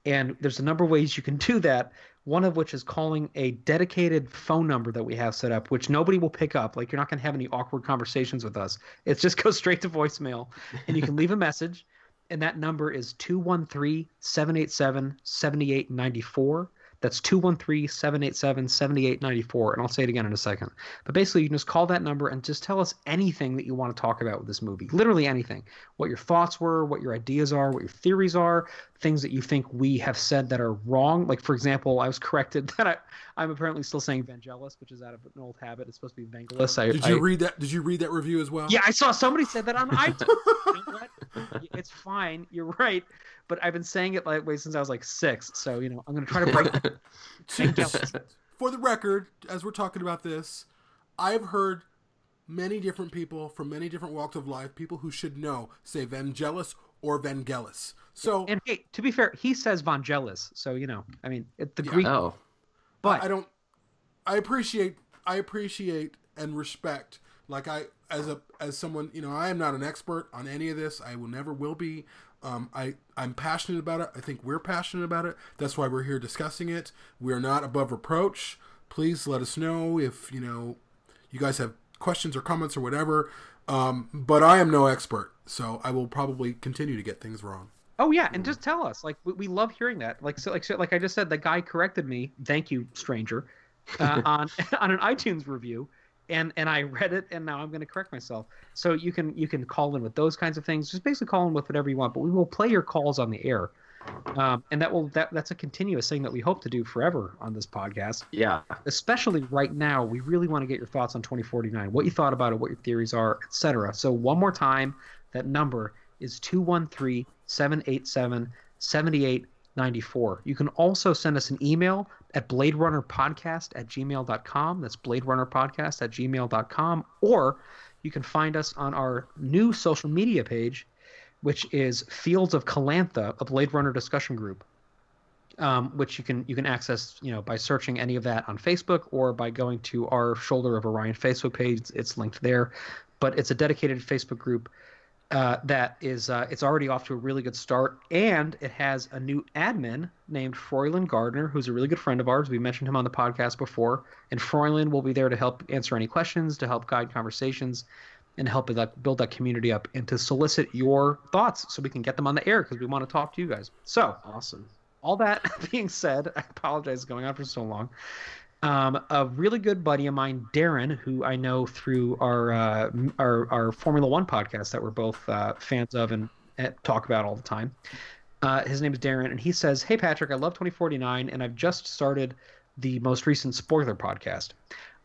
and there's a number of ways you can do that. One of which is calling a dedicated phone number that we have set up, which nobody will pick up. Like you're not going to have any awkward conversations with us. It just goes straight to voicemail, and you can leave a message, and that number is 213-787-7894. That's 213-787-7894, and I'll say it again in a second. But basically, you can just call that number and just tell us anything that you want to talk about with this movie. Literally anything. What your thoughts were, what your ideas are, what your theories are, things that you think we have said that are wrong. Like, for example, I was corrected that I, I'm apparently still saying Vangelis, which is out of an old habit. It's supposed to be Vangelis. I, Did you I- read that? Did you read that review as well? yeah, I saw somebody said that on iTunes. You know? It's fine. You're right. But I've been saying it that way since I was like six. So, you know, I'm going to try to break for the record, as we're talking about this, I've heard many different people from many different walks of life, people who should know, say Vangelis or Vangelis. So And hey, to be fair, he says Vangelis, so you know, I mean, it, the Yeah. Greek. Oh, but I don't. I appreciate. I appreciate and respect. Like I, as a as someone, you know, I am not an expert on any of this. I will never will be. Um, I I'm passionate about it. I think we're passionate about it. That's why we're here discussing it. We are not above reproach. Please let us know if you know you guys have questions or comments or whatever. Um, but I am no expert, so I will probably continue to get things wrong. Oh yeah, and just tell us. Like we, we love hearing that. Like so, like so, like I just said, the guy corrected me. Thank you, stranger, uh, on on an iTunes review, and and I read it, and now I'm going to correct myself. So you can you can call in with those kinds of things. Just basically call in with whatever you want, but we will play your calls on the air, um, and that will that that's a continuous thing that we hope to do forever on this podcast. yeah. Especially right now, we really want to get your thoughts on 2049, what you thought about it, what your theories are, etc. So one more time, that number is 213 787 7894. You can also send us an email at bladerunnerpodcast at gmail.com. That's bladerunnerpodcast at gmail.com. Or you can find us on our new social media page, which is Fields of Calantha, a Blade Runner discussion group. Um, which you can you can access you know by searching any of that on Facebook or by going to our Shoulder of Orion Facebook page. It's linked there, but it's a dedicated Facebook group uh, that is uh, it's already off to a really good start, and it has a new admin named Froylan Gardner, who's a really good friend of ours. We mentioned him on the podcast before, and Froylan will be there to help answer any questions, to help guide conversations, and help build that, build that community up, and to solicit your thoughts so we can get them on the air because we want to talk to you guys. So Awesome. all that being said, I apologize going on for so long. Um, a really good buddy of mine, Darren, who I know through our uh, our, our Formula One podcast that we're both uh, fans of and, and talk about all the time. Uh, his name is Darren, and he says, "Hey Patrick, I love 2049, and I've just started the most recent spoiler podcast.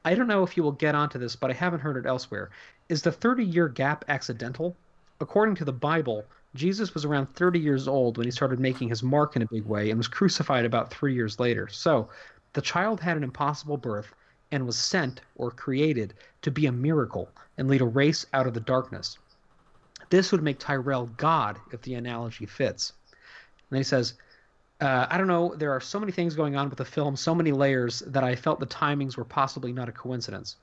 I don't know if you will get onto this, but I haven't heard it elsewhere. Is the 30 year gap accidental? According to the Bible, Jesus was around 30 years old when he started making his mark in a big way and was crucified about three years later. So, the child had an impossible birth and was sent or created to be a miracle and lead a race out of the darkness. This would make Tyrell God if the analogy fits. And he says, uh, I don't know, there are so many things going on with the film, so many layers, that I felt the timings were possibly not a coincidence.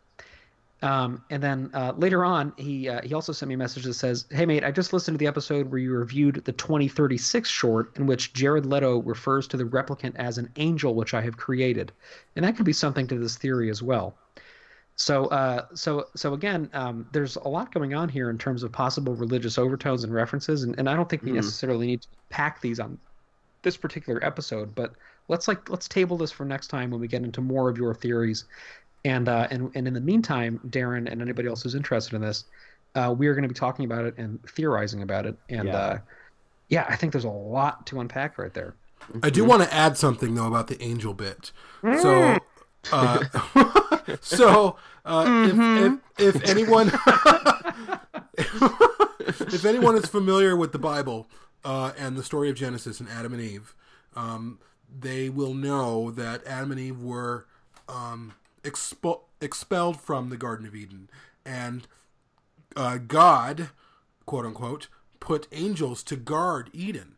Um, and then uh, later on, he uh, he also sent me a message that says, "Hey mate, I just listened to the episode where you reviewed the 2036 short in which Jared Leto refers to the replicant as an angel which I have created, and that could be something to this theory as well." So, uh, so, so again, um, there's a lot going on here in terms of possible religious overtones and references, and, and I don't think we Mhm. necessarily need to pack these on this particular episode, but let's like let's table this for next time when we get into more of your theories. And uh, and and in the meantime, Darren and anybody else who's interested in this, uh, we are going to be talking about it and theorizing about it. And Yeah. uh, yeah, I think there's a lot to unpack right there. I do want to add something though about the angel bit. So, uh, so uh, if, if if anyone if anyone is familiar with the Bible uh, and the story of Genesis and Adam and Eve, um, they will know that Adam and Eve were um, expo- expelled from the Garden of Eden, and uh, God, quote unquote, put angels to guard Eden.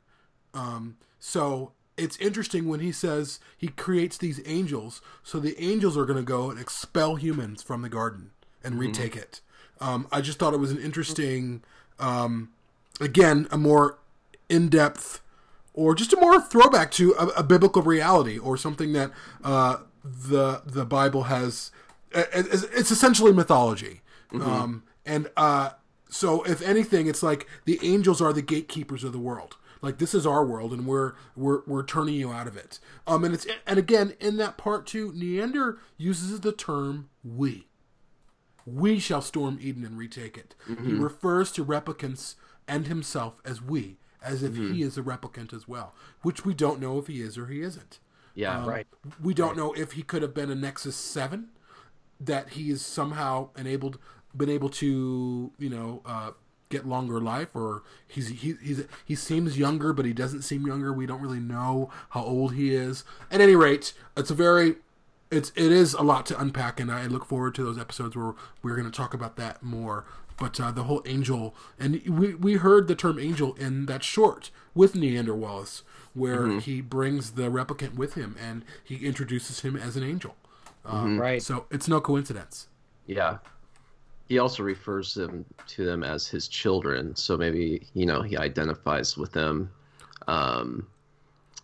Um, so it's interesting when he says he creates these angels, so the angels are going to go and expel humans from the garden and retake it. Um, I just thought it was an interesting, um, again, a more in depth or just a more throwback to a, a biblical reality or something that uh, the the Bible has. It's, essentially mythology, um, and uh, so if anything, it's like the angels are the gatekeepers of the world. Like this is our world, and we're we're we're turning you out of it. Um, and it's and again in that part too, Niander uses the term "we." We shall storm Eden and retake it. He refers to replicants and himself as we, as if he is a replicant as well, which we don't know if he is or he isn't. Yeah. Um, Right. We don't know if he could have been a Nexus Seven, that he is somehow enabled, been able to, you know, uh, get longer life, or he's he he's, he seems younger, but he doesn't seem younger. We don't really know how old he is. At any rate, it's a very it's it is a lot to unpack, and I look forward to those episodes where we're going to talk about that more. But uh, the whole angel, and we we heard the term angel in that short with Niander Wallace, where he brings the replicant with him, and he introduces him as an angel. Um, Right. So it's no coincidence. Yeah. He also refers them to them as his children, so maybe you know he identifies with them. Um,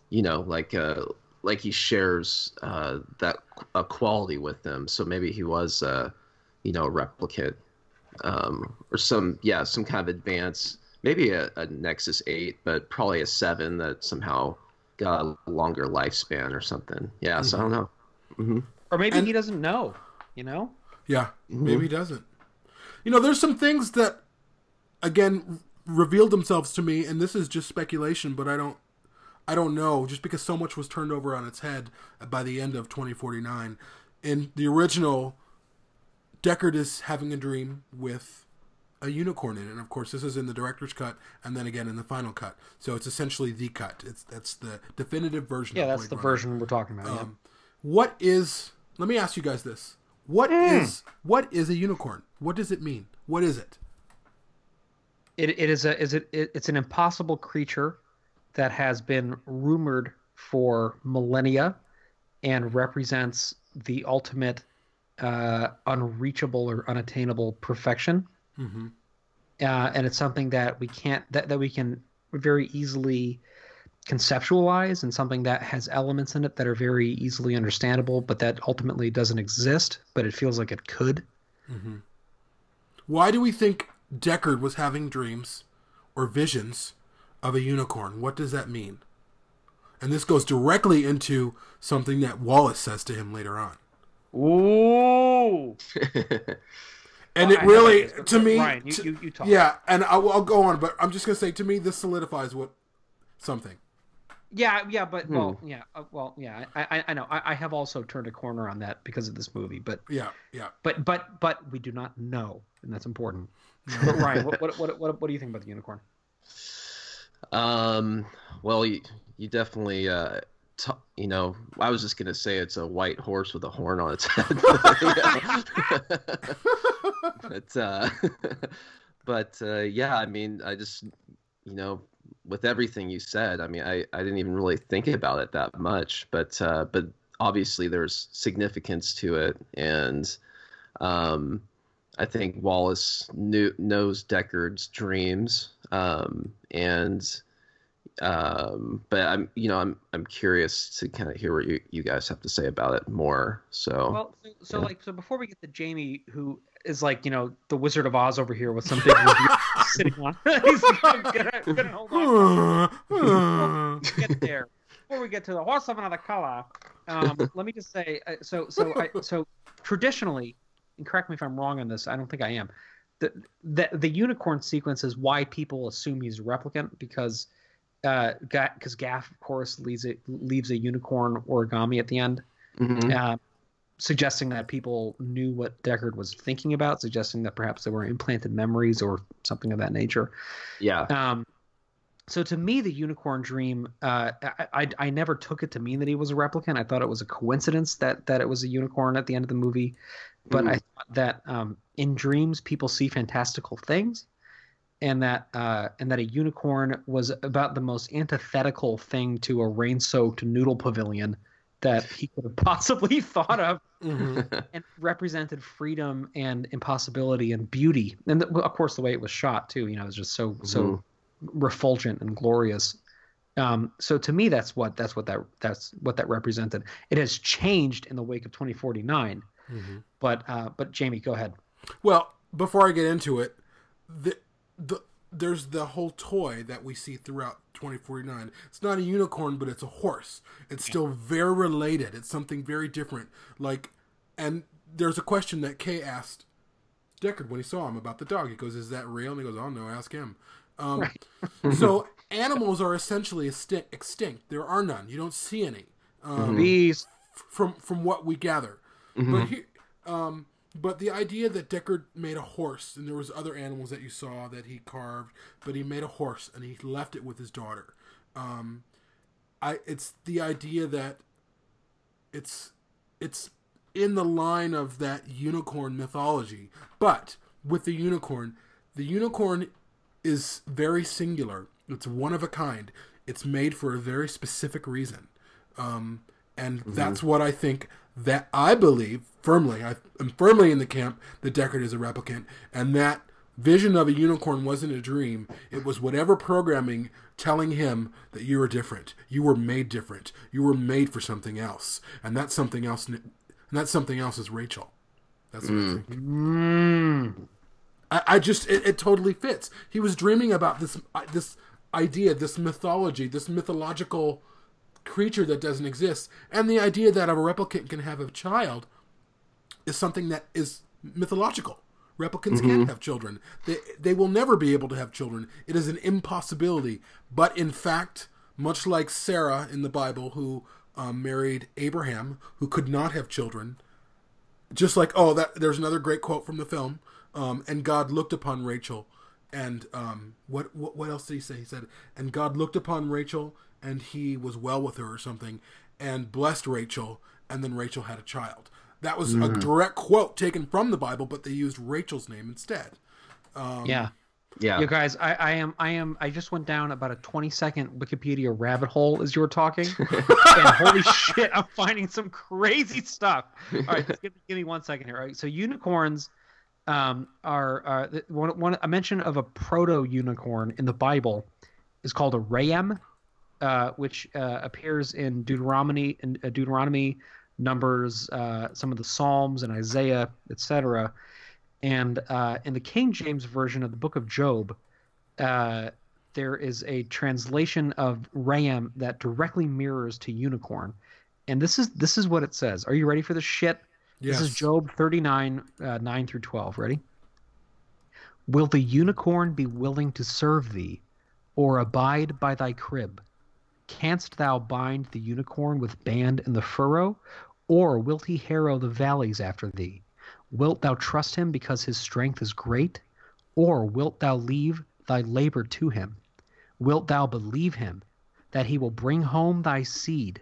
you know, like uh, like he shares uh, that a quality with them. So maybe he was, uh, you know, a replicant um, or some yeah some kind of advance, maybe a, a Nexus Eight, but probably a Seven that somehow got a longer lifespan or something. Yeah, so I mm-hmm. don't know. Mm-hmm. Or maybe And- he doesn't know. You know. Yeah, mm-hmm. maybe he doesn't. You know, there's some things that, again, revealed themselves to me, and this is just speculation, but I don't, I don't know, just because so much was turned over on its head by the end of 2049. In the original, Deckard is having a dream with a unicorn in it, and of course, this is in the director's cut, and then again in the final cut. So it's essentially the cut. It's that's the definitive version. Yeah, that's Blade the Runner. version we're talking about. yeah. Um, what is? Let me ask you guys this: What is what is a unicorn? What does it mean? What is it? It, it is a is it, it it's an impossible creature that has been rumored for millennia and represents the ultimate uh, unreachable or unattainable perfection. Mm-hmm. Uh, and it's something that we can't that, that we can very easily conceptualize and something that has elements in it that are very easily understandable but that ultimately doesn't exist but it feels like it could mm-hmm. Why do we think Deckard was having dreams or visions of a unicorn? What does that mean? And this goes directly into something that Wallace says to him later on. Ooh. And Well, it I really, have to me, Ryan, you, to- you, you talk. yeah, and I'll, I'll go on, but I'm just gonna say, to me, this solidifies what something. Yeah, yeah, but well, yeah, uh, well, yeah. I, I, I know. I, I have also turned a corner on that because of this movie, but, Yeah, yeah. but, but, but we do not know, and that's important. But Ryan, what, what, what, what, what do you think about the unicorn? Um, well, you, you definitely, uh, t- you know, I was just gonna say it's a white horse with a horn on its head. but, uh, but uh, yeah, I mean, I just, you know, with everything you said, I mean, I, I didn't even really think about it that much, but, uh, but obviously there's significance to it, and, um, I think Wallace knew, knows Deckard's dreams, um, and um, but I'm you know I'm I'm curious to kind of hear what you, you guys have to say about it more. So Well, so, so like, so before we get to Jamie, who is like, you know, the Wizard of Oz over here with some big review sitting on, he's gonna, gonna, gonna hold on. get there before we get to the horse of another color um, let me just say uh, so so I, so traditionally and correct me if i'm wrong on this i don't think i am the the, the unicorn sequence is why people assume he's a replicant because uh because gaff of course leaves it leaves a unicorn origami at the end Mhm. uh, suggesting that people knew what Deckard was thinking about, suggesting that perhaps there were implanted memories or something of that nature. yeah, Um, so to me, the unicorn dream, uh, I, I I never took it to mean that he was a replicant. I thought it was a coincidence that that it was a unicorn at the end of the movie. But Mm. I thought that um, in dreams, people see fantastical things, and that uh, and that a unicorn was about the most antithetical thing to a rain-soaked noodle pavilion that he could have possibly thought of Mhm. and represented freedom and impossibility and beauty. And the, of course the way it was shot too you know it was just so so refulgent and glorious. Um, so to me that's what that's what that that's what that represented. It has changed in the wake of 2049 Mhm. but uh, but jamie go ahead. Well, before I get into it, the the there's the whole toy that we see throughout 2049. It's not a unicorn, but it's a horse. It's still very related. It's something very different. Like, and there's a question that Kay asked Deckard when he saw him about the dog. He goes, "Is that real?" And he goes, "Oh no, ask him." Um, so animals are essentially extinct. There are none. You don't see any. Um, these from from what we gather. But he, um, but the idea that Deckard made a horse and there was other animals that you saw that he carved, but he made a horse and he left it with his daughter. Um, I it's the idea that it's it's in the line of that unicorn mythology, but with the unicorn, the unicorn is very singular. It's one of a kind. It's made for a very specific reason. Um, and that's what I think that I believe firmly. I am firmly in the camp that Deckard is a replicant, and that vision of a unicorn wasn't a dream. It was whatever programming telling him that you were different. You were made different. You were made for something else, and that something else, and that something else is Rachel. That's what I think. Mm. I, I just it, it totally fits. He was dreaming about this this idea, this mythology, this mythological creature that doesn't exist, and the idea that a replicant can have a child is something that is mythological. Replicants can't have children. They they will never be able to have children. It is an impossibility. But in fact, much like Sarah in the Bible, who um, married Abraham, who could not have children, just like oh that there's another great quote from the film um, and god looked upon rachel and um, what, what what else did he say he said and god looked upon rachel and he was well with her or something and blessed rachel and then rachel had a child that was a mm-hmm. direct quote taken from the bible but they used rachel's name instead um, yeah. Yeah. You guys, I, I am, I am, I just went down about a 20 second Wikipedia rabbit hole as you were talking, and holy shit, I'm finding some crazy stuff. All right, just give, me- give me one second here. All right, so unicorns um, are, are one, one a mention of a proto unicorn in the Bible is called a ram, uh, which uh, appears in Deuteronomy, in uh, Deuteronomy, Numbers, uh, some of the Psalms, and Isaiah, etc. And uh, in the King James version of the Book of Job, uh, there is a translation of ram that directly mirrors to unicorn. And this is this is what it says. Are you ready for this shit? yes This is Job 39, uh, 9 through 12. Ready? Will the unicorn be willing to serve thee, or abide by thy crib? Canst thou bind the unicorn with band in the furrow, or wilt he harrow the valleys after thee? Wilt thou trust him because his strength is great, or wilt thou leave thy labor to him? Wilt thou believe him that he will bring home thy seed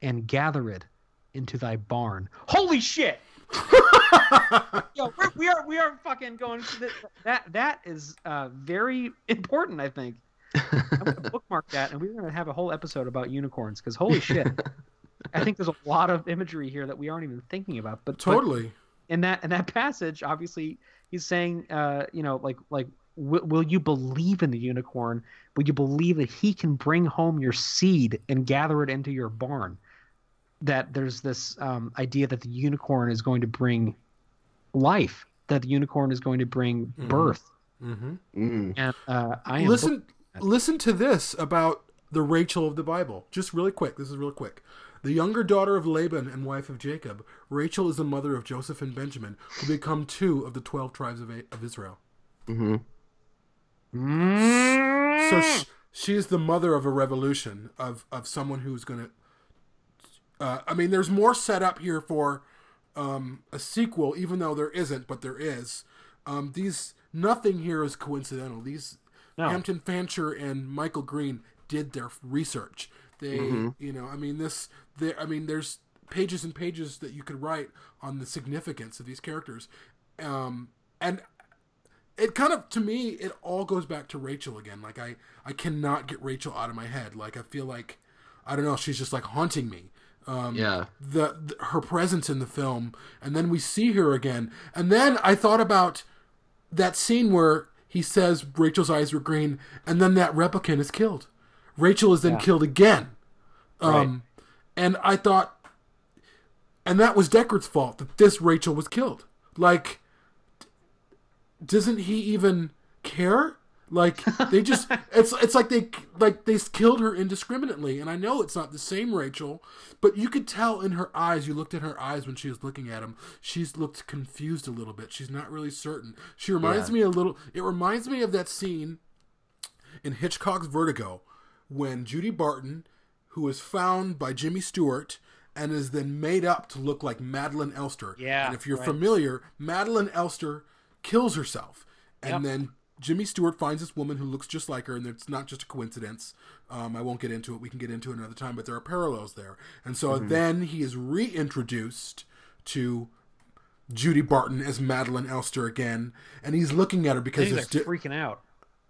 and gather it into thy barn? Holy shit! Yo, we're, we are we are fucking going. To the, that that is uh, very important. I think I'm gonna bookmark that, and we're gonna have a whole episode about unicorns because holy shit! I think there's a lot of imagery here that we aren't even thinking about. But but totally in that in that passage, obviously he's saying, uh, you know, like like will, will you believe in the unicorn? Will you believe that he can bring home your seed and gather it into your barn? That there's this um, idea that the unicorn is going to bring life, that the unicorn is going to bring birth, hmm Mm. and uh, I am listen listen to this about the Rachel of the Bible. Just really quick. This is real quick. The younger daughter of Laban and wife of Jacob, Rachel is the mother of Joseph and Benjamin, who become two of the twelve tribes of, A- of Israel. hmm Mm. So sh- she is the mother of a revolution of of someone who's going to. Uh, I mean, there's more set up here for um, a sequel, even though there isn't, but there is. Um, these nothing here is coincidental. These No. Hampton Fancher and Michael Green did their research. They, you know, I mean, this. There, I mean, there's pages and pages that you could write on the significance of these characters, um, and it kind of to me it all goes back to Rachel again. Like I I cannot get Rachel out of my head. Like I feel like I don't know. She's just like haunting me. Um, Yeah. the, the her presence in the film, and then we see her again, and then I thought about that scene where he says Rachel's eyes were green, and then that replicant is killed. Rachel is then Yeah. killed again, um, and I thought, and that was Deckard's fault that this Rachel was killed. Like, doesn't he even care? Like they just it's it's like they like they killed her indiscriminately and I know it's not the same Rachel, but you could tell in her eyes, you looked at her eyes when she was looking at him, she's looked confused a little bit. She's not really certain. She reminds Yeah. me a little it reminds me of that scene in Hitchcock's Vertigo when Judy Barton, who was found by Jimmy Stewart and is then made up to look like Madeleine Elster. Yeah, And if you're right. familiar, Madeleine Elster kills herself. And Yep. then Jimmy Stewart finds this woman who looks just like her, and it's not just a coincidence. Um, I won't get into it. We can get into it another time, but there are parallels there. And so Mm-hmm. then he is reintroduced to Judy Barton as Madeleine Elster again, and he's looking at her because He's like di- freaking out.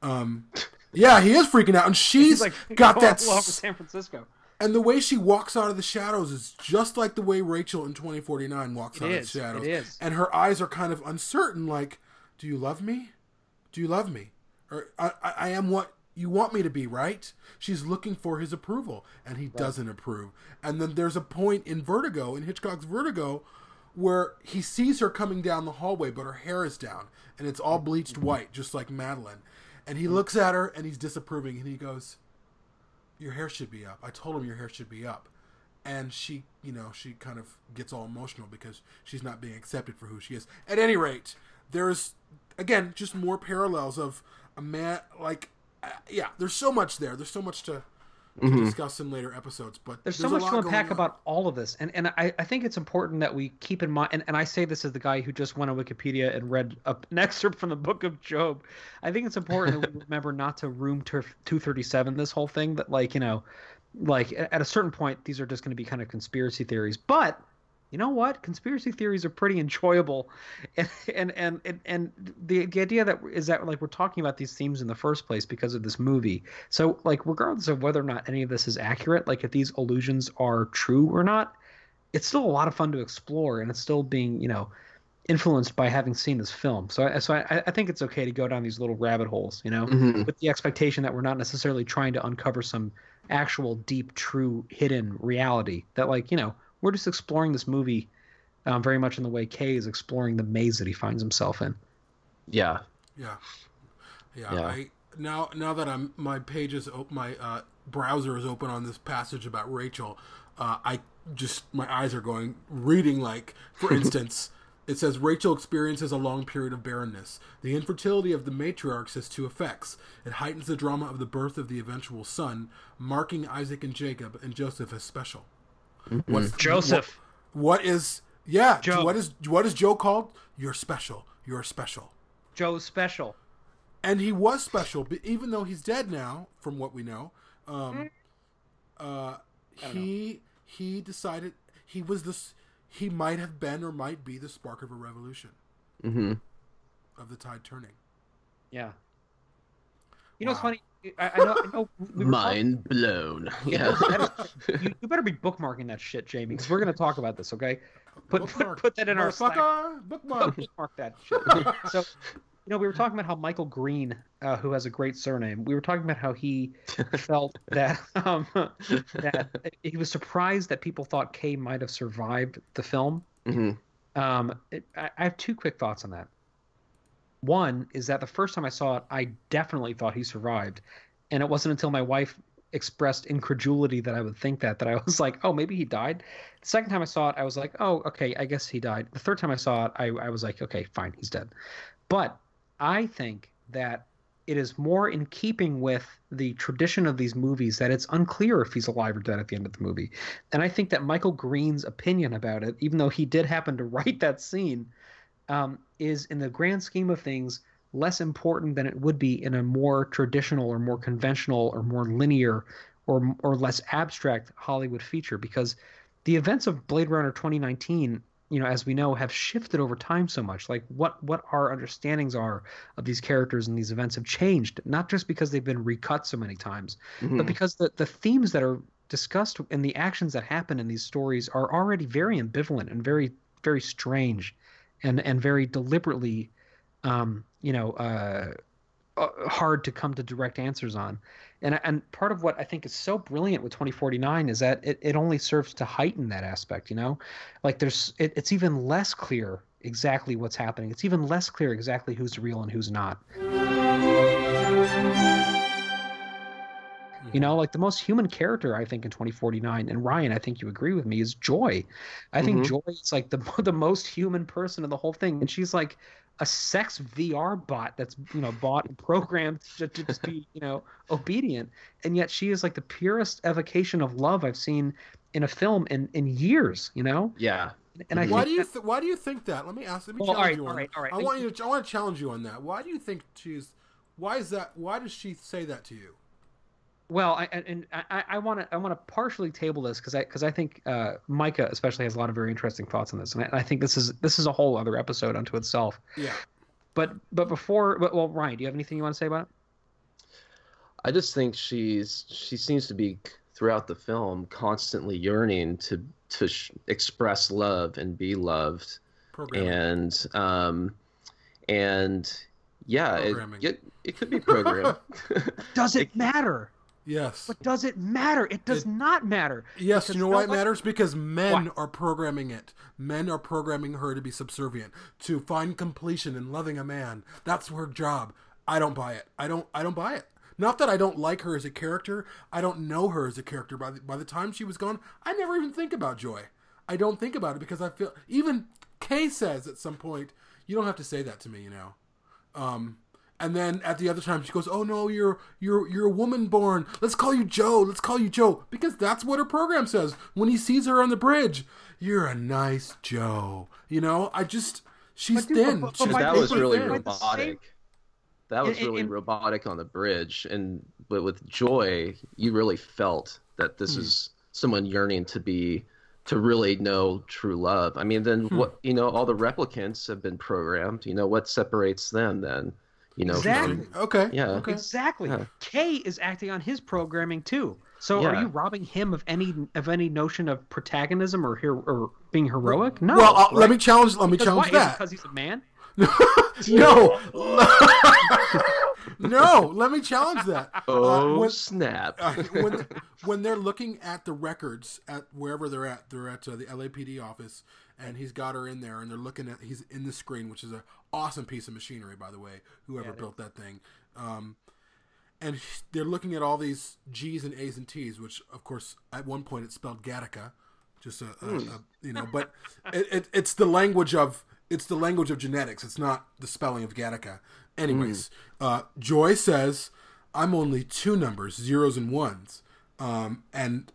Um, yeah, he is freaking out, and she's He's like got that all over San Francisco. and the way she walks out of the shadows is just like the way Rachel in 2049 walks It out is, of the shadows. it is. And her eyes are kind of uncertain, like, do you love me? Do you love me? Or I, I, I am what you want me to be, right? She's looking for his approval, and he doesn't approve. And then there's a point in Vertigo, in Hitchcock's Vertigo, where he sees her coming down the hallway, but her hair is down, and it's all bleached mm-hmm. white, just like Madeleine. And he mm-hmm. looks at her, and he's disapproving, and he goes, your hair should be up. I told him your hair should be up. And she, you know, she kind of gets all emotional because she's not being accepted for who she is. At any rate, there's, again, just more parallels of a man, like, uh, yeah, there's so much there. There's so much to, to discuss in later episodes. But There's so a much lot to unpack about all of this, and and I, I think it's important that we keep in mind. And, and I say this as the guy who just went on Wikipedia and read a, an excerpt from the Book of Job. I think it's important that we remember not to room turf 237 this whole thing. That like you know, like at a certain point, these are just going to be kind of conspiracy theories. But you know what? Conspiracy theories are pretty enjoyable, and and and and, the, the idea that is that like we're talking about these themes in the first place because of this movie. So like regardless of whether or not any of this is accurate, like if these illusions are true or not, it's still a lot of fun to explore, and it's still being you know influenced by having seen this film. So I, so I, I think it's okay to go down these little rabbit holes, you know, Mhm. with the expectation that we're not necessarily trying to uncover some actual deep, true, hidden reality. That like you know we're just exploring this movie um, very much in the way Kay is exploring the maze that he finds himself in. Yeah. Yeah, yeah. Yeah. I now now that I'm my page is op- my uh, browser is open on this passage about Rachel. Uh, I just my eyes are going reading like for instance. It says Rachel experiences a long period of barrenness. The infertility of the matriarchs has two effects. It heightens the drama of the birth of the eventual son, marking Isaac and Jacob and Joseph as special. What's Joseph. What, what is yeah? Joe. What is what is Joe called? You're special. You're special Joe's special. and he was special, but even though he's dead now, from what we know, um, uh, he he decided he was this. He might have been or might be the spark of a revolution hmm of the tide turning. Yeah. You know, Wow. it's funny. I, I know. I know we were talking- Mind blown. Yeah, Yeah. that is- you, you better be bookmarking that shit, Jamie, because we're going to talk about this. Okay, put Bookmark. put that in our Slack. Bookmark. bookmark that shit. So, you know, we were talking about how Michael Green, uh, who has a great surname, we were talking about how he felt that um, that he was surprised that people thought Kay might have survived the film. hmm Um, it, I, I have two quick thoughts on that. One is that the first time I saw it, I definitely thought he survived, and it wasn't until my wife expressed incredulity that I would think that that I was like, oh, maybe he died. The second time I saw it, I was like, oh, okay, I guess he died. The third time I saw it, I, I was like, okay, fine, he's dead. But I think that it is more in keeping with the tradition of these movies that it's unclear if he's alive or dead at the end of the movie. And I think that Michael Green's opinion about it, even though he did happen to write that scene, um, is in the grand scheme of things less important than it would be in a more traditional or more conventional or more linear or or less abstract Hollywood feature because the events of Blade Runner 2019 you know as we know have shifted over time so much like what what our understandings are of these characters and these events have changed not just because they've been recut so many times Mm-hmm. but because the the themes that are discussed and the actions that happen in these stories are already very ambivalent and very very strange and and very deliberately um, you know uh, uh, hard to come to direct answers on. And and part of what I think is so brilliant with 2049 is that it, it only serves to heighten that aspect you know? Like there's it, it's even less clear exactly what's happening. It's even less clear exactly who's real and who's not You know, like the most human character I think in 2049, and Ryan, I think you agree with me, is Joy. I think Mhm. Joy is like the the most human person in the whole thing, and she's like a sex VR bot that's you know bought and programmed to, to just be you know obedient, and yet she is like the purest evocation of love I've seen in a film in in years. You know, Yeah. and I Why do you that- th- Why do you think that? Let me ask. Let me Well, challenge all right, you on. all right, all right. I want you to. I want to challenge you on that. Why do you think she's? Why is that? Why does she say that to you? Well, I, and I, I want to I want to partially table this because I because I think uh, Micah especially has a lot of very interesting thoughts on this, and I, I think this is this is a whole other episode unto itself. Yeah. But but before, but, well, Ryan, do you have anything you want to say about it? I just think she's she seems to be throughout the film constantly yearning to to sh- express love and be loved Programming. and um and yeah it, Programming. it, it could be programmed Does it matter? Yes. But does it matter? It does It- not matter. Yes, you know why it matters? Because men Why? are programming it. Men are programming her to be subservient, to find completion in loving a man. That's her job. I don't buy it. I don't. I don't buy it. Not that I don't like her as a character. I don't know her as a character. By the, by the time she was gone, I never even think about Joy. I don't think about it because I feel even Kay says at some point, "You don't have to say that to me," you know. Um, and then at the other time, she goes, "Oh no, you're you're you're a woman born. Let's call you Joe. Let's call you Joe because that's what her program says when he sees her on the bridge. You're a nice Joe. You know, I just she's But thin. but- but She's that was really by the robotic that was really and- robotic on the bridge and but with joy you really felt that this hmm. is someone yearning to be to really know true love i mean then hmm. what you know all the replicants have been programmed you know what separates them then you know Exactly. from, Okay. Yeah. Okay. Exactly. Yeah. Kay is acting on his programming too. So Yeah. are you robbing him of any of any notion of protagonism or here or being heroic? No. Well, uh, let me challenge. Let me Because challenge why? That. because he's a man. no. no. Let me challenge that. oh Uh, when- snap uh, when when they're looking at the records at wherever they're at, they're at uh, the LAPD office, and he's got her in there, and they're looking at he's in the screen, which is a awesome piece of machinery, by the way. Whoever Yeah, built that thing, um, and they're looking at all these G's and A's and T's, which of course at one point it spelled Gattaca, just a, a, a you know, but it, it, it's the language of it's the language of genetics. It's not the spelling of Gattaca. Anyways, uh, Joy says, "I'm only two numbers, zeros and ones," um, and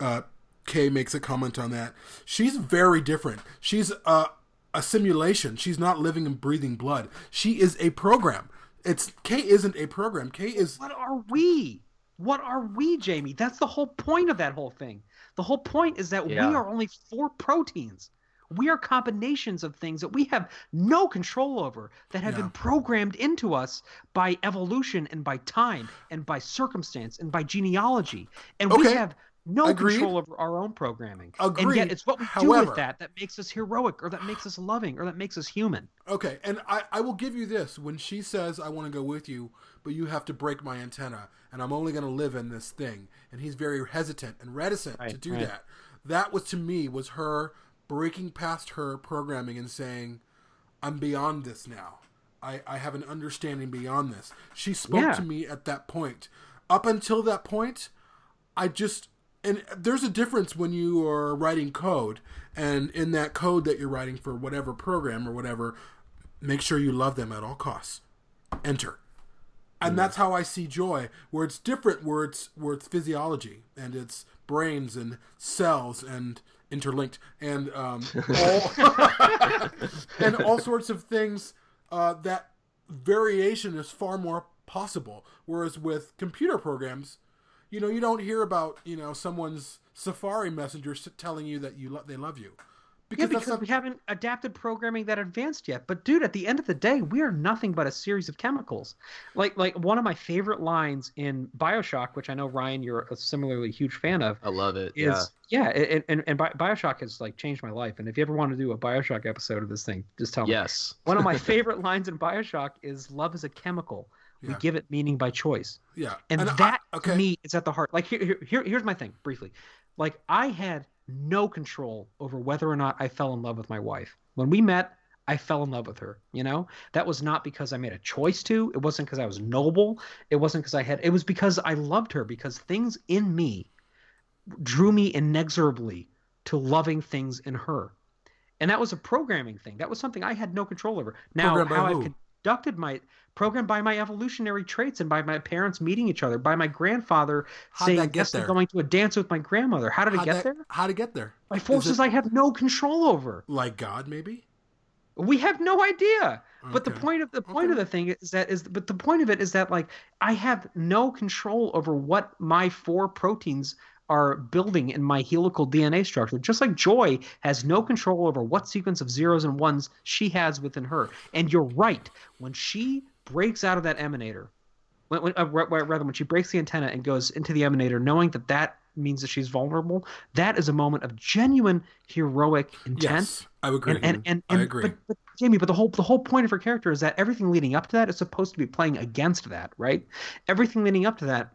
uh, Kay makes a comment on that. She's very different. She's a, a simulation. She's not living and breathing blood. She is a program. It's Kay isn't a program. Kay is What are we? What are we, Jamie? That's the whole point of that whole thing. The whole point is that Yeah. we are only four proteins. We are combinations of things that we have no control over that have Yeah. been programmed into us by evolution and by time and by circumstance and by genealogy. And we have no Agreed. control over our own programming. And yet it's what we do with that that makes us heroic or that makes us loving or that makes us human. Okay, and I, I will give you this. When she says, I want to go with you, but you have to break my antenna, and I'm only going to live in this thing, and he's very hesitant and reticent to do right. that. That was, to me, was her breaking past her programming and saying, I'm beyond this now. I, I have an understanding beyond this. She spoke Yeah. to me at that point. Up until that point, I just and there's a difference when you are writing code and in that code that you're writing for whatever program or whatever, make sure you love them at all costs. Enter. And that's how I see joy, where it's different, where it's where it's physiology and it's brains and cells and interlinked and um, all and all sorts of things uh, that variation is far more possible. Whereas with computer programs, you know, you don't hear about you know someone's Safari messenger telling you that you lo- they love you Yeah, because not- we haven't adapted programming that advanced yet. But dude, at the end of the day, we are nothing but a series of chemicals. Like like one of my favorite lines in BioShock, which I know Ryan, you're a similarly huge fan of, i love it is yeah yeah, and, and, and BioShock has like changed my life. And if you ever want to do a BioShock episode of this thing, just tell me. yes One of my favorite lines in BioShock is "Love is a chemical. We Yeah. give it meaning by choice." yeah, and, I- that okay. to me is at the heart like here, here, here here's my thing briefly like i had no control over whether or not i fell in love with my wife when we met I fell in love with her. You know, that was not because I made a choice to. It wasn't because I was noble. It wasn't because I had. It was because I loved her. Because things in me drew me inexorably to loving things in her, and that was a programming thing. That was something I had no control over. Now, how? I've conducted my program by my evolutionary traits and by my parents meeting each other, by my grandfather How'd saying yes to going to a dance with my grandmother. How did it How'd get that- there? How to get there? By forces it I have no control over. like God, maybe. We have no idea. But the point of the point of the thing is that is but the point of it is that like I have no control over what my four proteins are building in my helical DNA structure. Just like Joy has no control over what sequence of zeros and ones she has within her. And you're right. When she breaks out of that emanator, when, when, uh, ra- ra- rather when she breaks the antenna and goes into the emanator, knowing that that means that she's vulnerable, that is a moment of genuine heroic intent Yes, I would agree. and and, and, I agree. But, but Jamie, but the whole the whole point of her character is that everything leading up to that is supposed to be playing against that, right? Everything leading up to that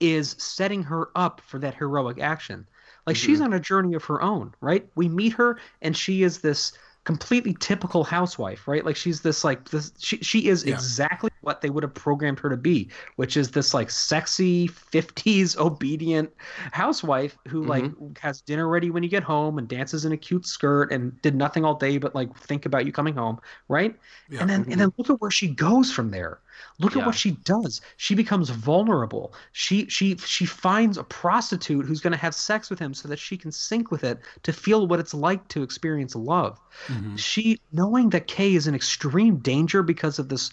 is setting her up for that heroic action. Like she's Mm-hmm. on a journey of her own, right? We meet her and she is this completely typical housewife, right? Like she's this like this she she is Yeah. exactly what they would have programmed her to be, which is this like sexy 50s obedient housewife who like has dinner ready when you get home and dances in a cute skirt and did nothing all day but like think about you coming home, right? Yeah. And then and then look at where she goes from there. Look at what she does. She becomes vulnerable. She she she finds a prostitute who's going to have sex with him so that she can sync with it to feel what it's like to experience love. Mhm. She knowing that Kay is in extreme danger because of this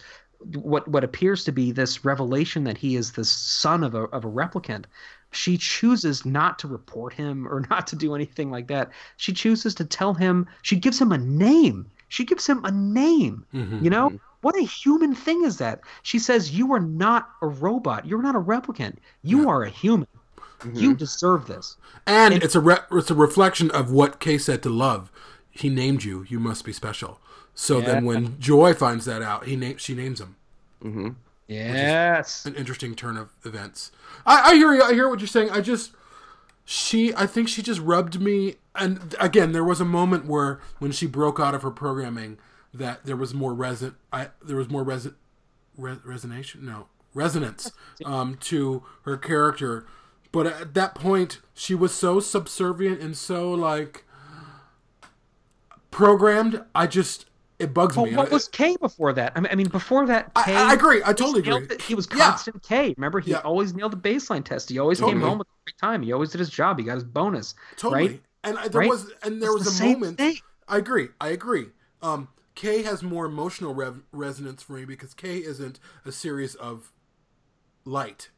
what what appears to be this revelation that he is the son of a of a replicant. She chooses not to report him or not to do anything like that. She chooses to tell him. She gives him a name. She gives him a name. Mhm. You know, what a human thing is that? She says, You are not a robot. You're not a replicant. You are a human. You deserve this. And And- it's a re- it's a reflection of what Kay said to Luv. He named you. You must be special. So then, when Joy finds that out, he na- she names him. Mm-hmm. Yes. An interesting turn of events. I, I hear you. I hear what you're saying. I just she. I think she just rubbed me. And again, there was a moment where when she broke out of her programming, that there was more reson. I there was more reson. Re- resonation. No resonance um, to her character. But at that point, she was so subservient and so like programmed. I just it bugs Well, me. what I- was K before that? I mean, I mean before that, I- K. I agree. I totally agree. it. He was Yeah. constant K. Remember, he Yeah. always nailed the baseline test. He always came home with a great time. He always did his job. He got his bonus. Totally. Right? And I, there Right? was and there It's was the a moment. thing. I agree. I agree. Um, K has more emotional rev- resonance for me because K isn't a series of light,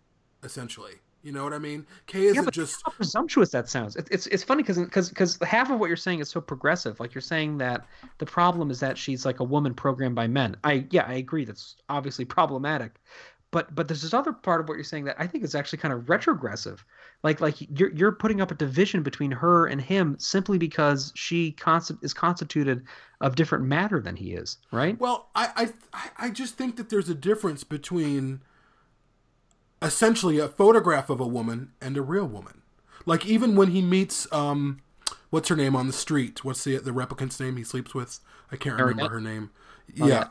essentially. You know what I mean? K isn't Yeah, just how presumptuous that sounds. It, it's it's funny because because because half of what you're saying is so progressive. Like you're saying that the problem is that she's like a woman programmed by men. I yeah, I agree. That's obviously problematic. But but there's this other part of what you're saying that I think is actually kind of retrogressive. Like like you're you're putting up a division between her and him simply because she consti- is constituted of different matter than he is, right? Well, I, I I- just think that there's a difference between essentially a photograph of a woman and a real woman. Like even when he meets um what's her name on the street? What's the the replicant's name he sleeps with? I can't remember her name. Oh, yeah. yeah.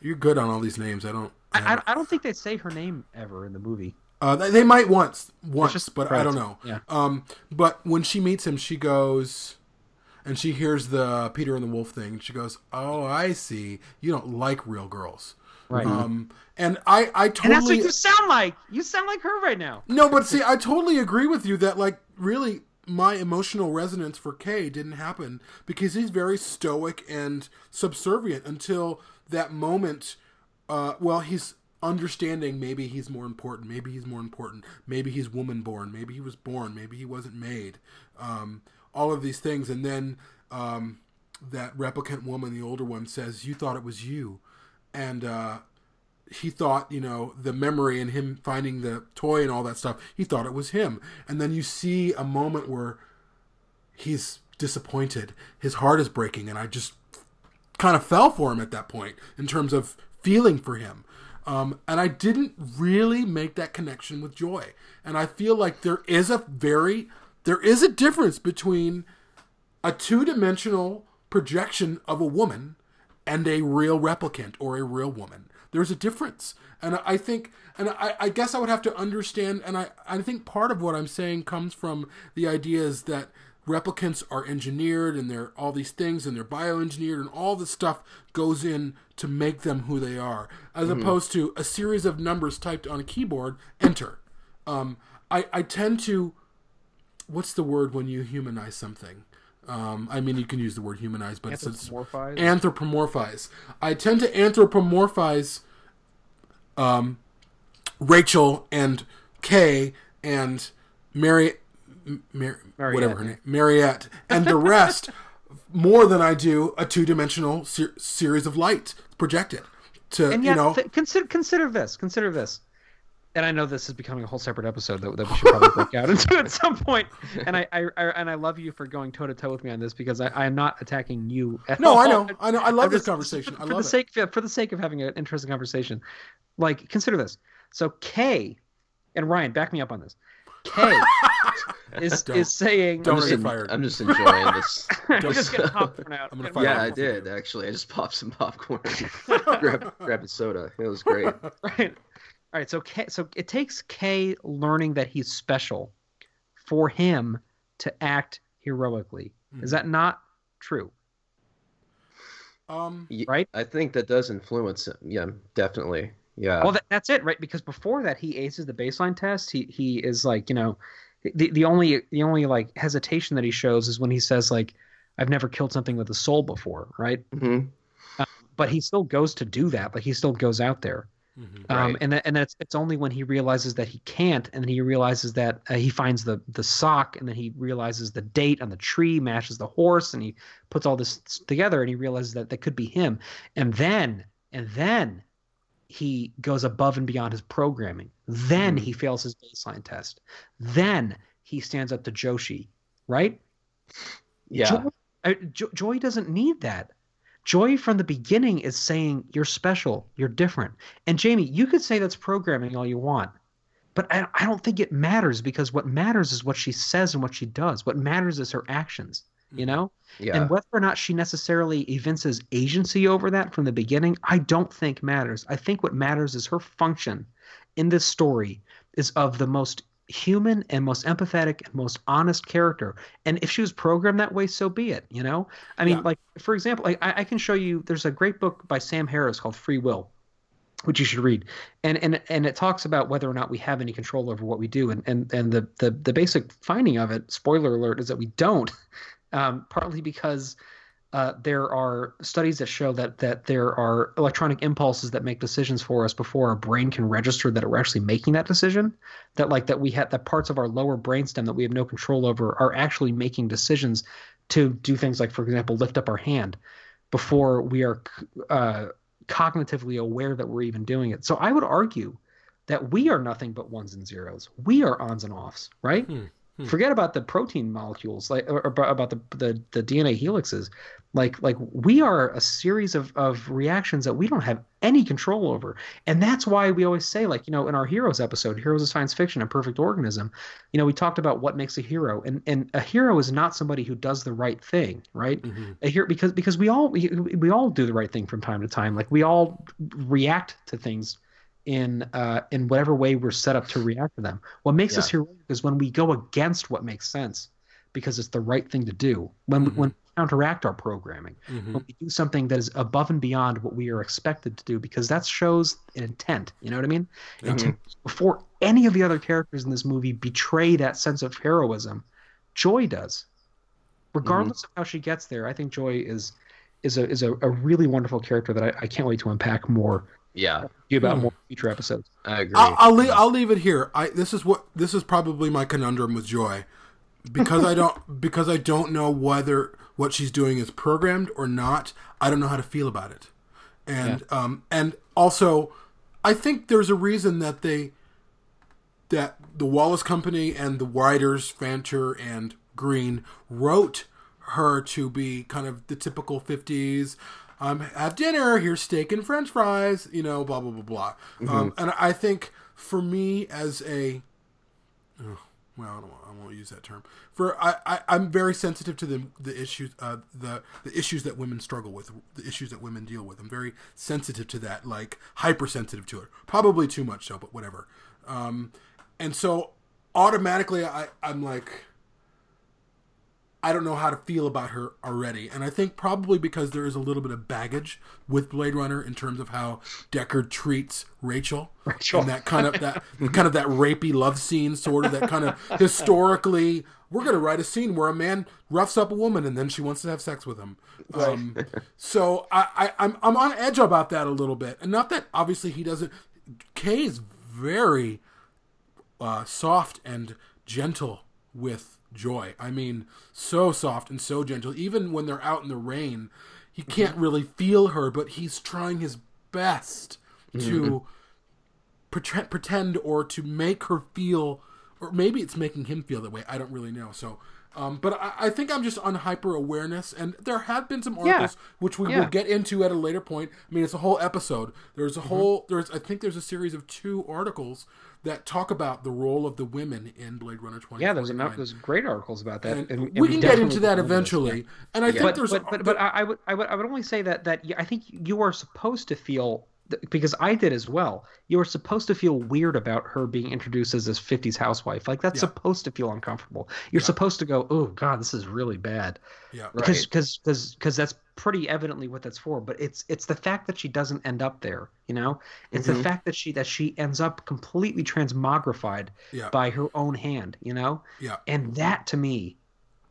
You're good on all these names. I don't I, I, I don't think they say her name ever in the movie. Uh, they, they might once, once, just but I don't know. Yeah. Um, but when she meets him, she goes, and she hears the Peter and the Wolf thing, and she goes, "Oh, I see. You don't like real girls." Right. Um, and I, I totally. and that's what you sound like. You sound like her right now. no, but see, I totally agree with you that like really my emotional resonance for Kay didn't happen because he's very stoic and subservient until that moment. Uh, well, he's understanding maybe he's more important, maybe he's more important, maybe he's woman born, maybe he was born, maybe he wasn't made. Um, all of these things, and then um, that replicant woman, the older one, says, "You thought it was you," and uh, he thought, you know, the memory and him finding the toy and all that stuff, he thought it was him. And then you see a moment where he's disappointed. His heart is breaking. And I just kind of fell for him at that point in terms of feeling for him. Um, and I didn't really make that connection with Joy. And I feel like there is a very, there is a difference between a two dimensional projection of a woman and a real replicant or a real woman. There's a difference, and I think, and I, I guess I would have to understand, and I, I think part of what I'm saying comes from the ideas that replicants are engineered and they're all these things and they're bioengineered and all this stuff goes in to make them who they are as opposed to a series of numbers typed on a keyboard enter um, I, I tend to what's the word when you humanize something um, i mean you can use the word humanize but it's, it's Anthropomorphize? anthropomorphize i tend to anthropomorphize um, rachel and kay and mary Mar- Mariette. whatever her name, Mariette, and the rest more than I do a two-dimensional ser- series of light projected. To and you yet, know, th- consider consider this. Consider this. And I know this is becoming a whole separate episode that, that we should probably break out into at some point. And I, I, I and I love you for going toe to toe with me on this because I, I am not attacking you. At no, all. I know, I know, I love I'm this just- conversation. I for love the it. sake for the sake of having an interesting conversation. Like consider this. So Kay and Ryan, back me up on this. Kay is Don't. is saying Don't I'm just, get en- fired. I'm just enjoying this. I'm just getting popcorn out. I'm gonna Getting fire yeah, you. I did actually. I just popped some popcorn, grab, grabbed a soda. It was great. right. All right. So K, so it takes Kay learning that he's special for him to act heroically. Hmm. Is that not true? Um, Right? I think that does influence him. Yeah, definitely. Yeah. Well, that, that's it, right? Because before that, he aces the baseline test. He he is like you know, the the only the only like hesitation that he shows is when he says like, "I've never killed something with a soul before," right? Mhm. But he still goes to do that. Like he still goes out there. mhm. Um, Right. and that, and that's it's only when he realizes that he can't, and then he realizes that uh, he finds the the sock, and then he realizes the date on the tree matches the horse, and he puts all this together, and he realizes that that could be him, and then and then he goes above and beyond his programming. Then he fails his baseline test. Then he stands up to Joshi, right? yeah. Joy, uh, Joy doesn't need that. Joy from the beginning is saying you're special, you're different. And Jamie, you could say that's programming all you want, but I, I don't think it matters because what matters is what she says and what she does. What matters is her actions. You mm-hmm. know, Yeah. and whether or not she necessarily evinces agency over that from the beginning, I don't think matters. I think what matters is her function in this story is of the most human and most empathetic and most honest character. And if she was programmed that way, so be it. You know, I mean, Yeah. like for example, like, I, I can show you. There's a great book by Sam Harris called Free Will which you should read and and and it talks about whether or not we have any control over what we do and and and the the, the basic finding of it spoiler alert is that we don't um, partly because uh, there are studies that show that that there are electronic impulses that make decisions for us before our brain can register that we're actually making that decision. That like that we had that parts of our lower brainstem that we have no control over are actually making decisions to do things like, for example, lift up our hand before we are uh, cognitively aware that we're even doing it. So I would argue that we are nothing but ones and zeros. We are ons and offs, right? Hmm, hmm. Forget about the protein molecules, like or, or about the, the the DNA helixes. Like like we are a series of of reactions that we don't have any control over, and that's why we always say, like you know, in our heroes episode, Heroes of Science Fiction and Perfect Organism, you know, we talked about what makes a hero, and and a hero is not somebody who does the right thing, right? Mhm. a hero because because we all we, we all do the right thing from time to time like we all react to things in uh in whatever way we're set up to react to them what makes us heroic is when we go against what makes sense because it's the right thing to do when Mhm. when we counteract our programming Mhm. when we do something that is above and beyond what we are expected to do because that shows an intent you know what i mean Yeah. and to, before any of the other characters in this movie betray that sense of heroism joy does regardless of how she gets there i think joy is is a is a, a really wonderful character that I, I can't wait to unpack more Yeah, you about Hmm. more future episodes I agree. I'll, I'll leave. I'll leave it here. I this is what this is probably my conundrum with Joy, because I don't because I don't know whether what she's doing is programmed or not. I don't know how to feel about it, and um and also, I think there's a reason that they that the Wallace Company and the writers Fancher and Green wrote her to be kind of the typical 50s um, have dinner here's steak and french fries you know blah blah blah blah um, and i think for me as a oh, well, I, don't, I won't use that term. For I, I I'm very sensitive to the the issues uh the the issues that women struggle with, the issues that women deal with. I'm very sensitive to that, like hypersensitive to it. Probably too much so, but whatever. Um, and so automatically I I'm like I don't know how to feel about her already. And I think probably because there is a little bit of baggage with Blade Runner in terms of how Deckard treats Rachel. Rachel. And that kind of that kind of that rapey love scene sort of that kind of historically we're gonna write a scene where a man roughs up a woman and then she wants to have sex with him. Um, so I, I, I'm I'm on edge about that a little bit. And not that obviously he doesn't Kay is very uh, soft and gentle with Joy. I mean, so soft and so gentle. Even when they're out in the rain, he can't really feel her, but he's trying his best to pretend, pretend or to make her feel, or maybe it's making him feel that way. I don't really know. So. Um, but I, I think I'm just on hyper awareness, and there have been some articles which we Yeah. will get into at a later point. I mean, it's a whole episode. There's Mm-hmm. a whole. There's I think there's a series of two articles that talk about the role of the women in Blade Runner 20. Yeah, there's enough. There's great articles about that. And and- and we can get into that this, yeah. eventually. And I think But, there's but, but, but I, would I would I would only say that that I think you are supposed to feel because I did as well. You are supposed to feel weird about her being introduced as this 50s housewife. Like that's Yeah. supposed to feel uncomfortable. You're supposed to go, "Oh god, this is really bad." yeah, Because Right. because because because that's pretty evidently what that's for, but it's it's the fact that she doesn't end up there, you know? It's the Mhm. fact that she that she ends up completely transmogrified Yeah. by her own hand, you know? Yeah. And that to me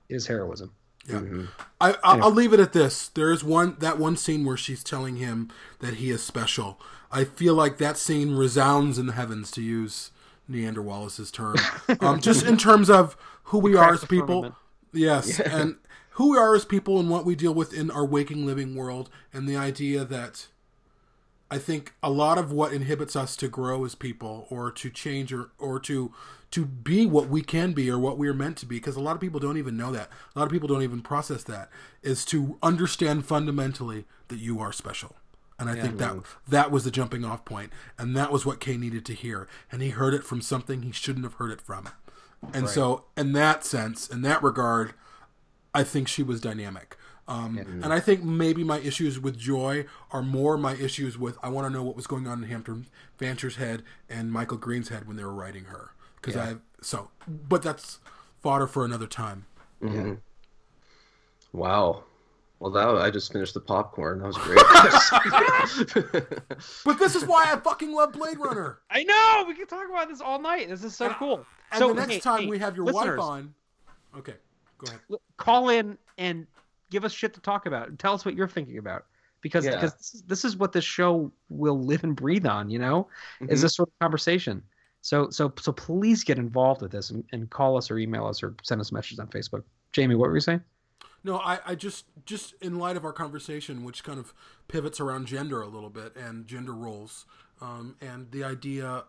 is heroism. Yeah. Mhm. I, I'll, Yeah. I'll leave it at this. There is one that one scene where she's telling him that he is special. I feel like that scene resounds in the heavens, to use Niander Wallace's term. Um, just in terms of who we are as people. firmament. Yes, and who we are as people and what we deal with in our waking living world, and the idea that I think a lot of what inhibits us to grow as people or to change or, or to to be what we can be or what we are meant to be because a lot of people don't even know that. A lot of people don't even process that is to understand fundamentally that you are special. And I think that mm-hmm. that was the jumping off point and that was what Kay needed to hear and he heard it from something he shouldn't have heard it from. And so in that sense, in that regard, I think she was dynamic. Um, And I think maybe my issues with Joy are more my issues with I want to know what was going on in Hampton Fancher's head and Michael Green's head when they were writing her. Because I so, but that's fodder for another time. Mhm. Wow. Well, that I just finished the popcorn. That was great. But this is why I fucking love Blade Runner. I know we can talk about this all night. This is so And- cool. And so the next hey, time hey, we have your listeners, wife on, okay, go ahead. call in and give us shit to talk about and tell us what you're thinking about because Yeah. because this is, what this show will live and breathe on. You know, is Mhm. this sort of conversation. So so so please get involved with this and, and call us or email us or send us messages on Facebook. Jamie, what were you saying? No, I, I just just in light of our conversation, which kind of pivots around gender a little bit and gender roles, um, and the idea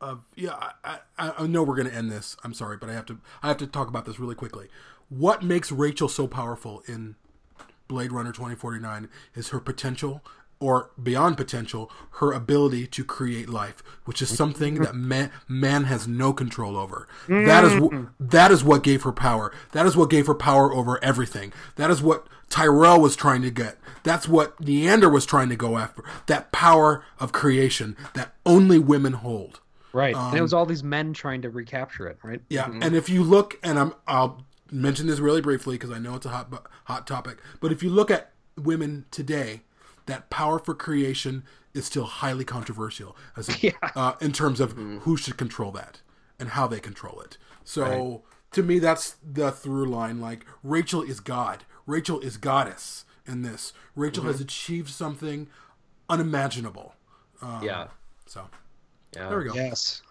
of yeah, I, I, I know we're going to end this. I'm sorry, but I have to I have to talk about this really quickly. What makes Rachel so powerful in Blade Runner 2049 is her potential or beyond potential, her ability to create life, which is something that man, man has no control over. That is that is what gave her power. That is what gave her power over everything. That is what Tyrell was trying to get. That's what Niander was trying to go after. That power of creation that only women hold. Right. and it was um, all these men trying to recapture it. Right. Yeah, mm-hmm. and if you look, and I'm, I'll mention this really briefly because I know it's a hot hot topic. But if you look at women today, that power for creation is still highly controversial as a, Yeah. uh, in terms of who should control that and how they control it. So to me, that's the through line. Like Rachel is God. Rachel is goddess in this. Rachel has achieved something unimaginable. Um, yeah. So Yeah. there we go. Yes.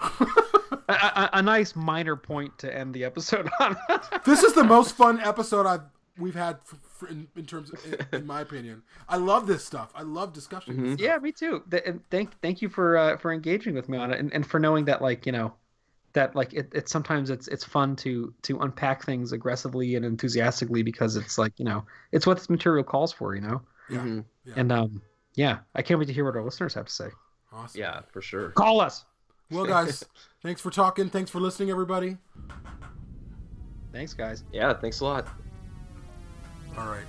A, a, a nice minor point to end the episode on. this is the most fun episode I've we've had for, for, in, in terms of, in, in my opinion. I love this stuff. I love discussion. Mhm. yeah, me too. Th- and thank thank you for uh, for engaging with me on it and, and for knowing that like you know that like it, it sometimes it's it's fun to to unpack things aggressively and enthusiastically because it's like you know it's what this material calls for you know Yeah. Mhm. Yeah. and um yeah I can't wait to hear what our listeners have to say. Awesome. Yeah, for sure. Call us. Well, guys, thanks for talking. Thanks for listening, everybody. Thanks, guys. Yeah, thanks a lot. All right.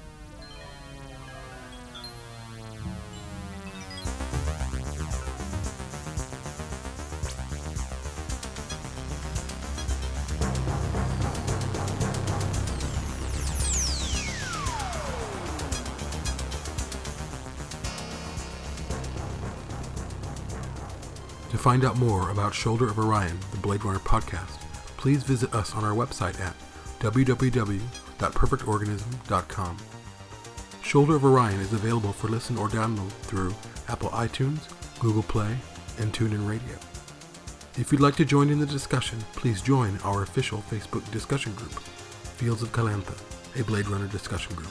Find out more about Shoulder of Orion, the Blade Runner podcast, please visit us on our website at www.perfectorganism.com. Shoulder of Orion is available for listen or download through Apple iTunes, Google Play, and TuneIn Radio. If you'd like to join in the discussion, please join our official Facebook discussion group, Fields of Calantha, a Blade Runner discussion group.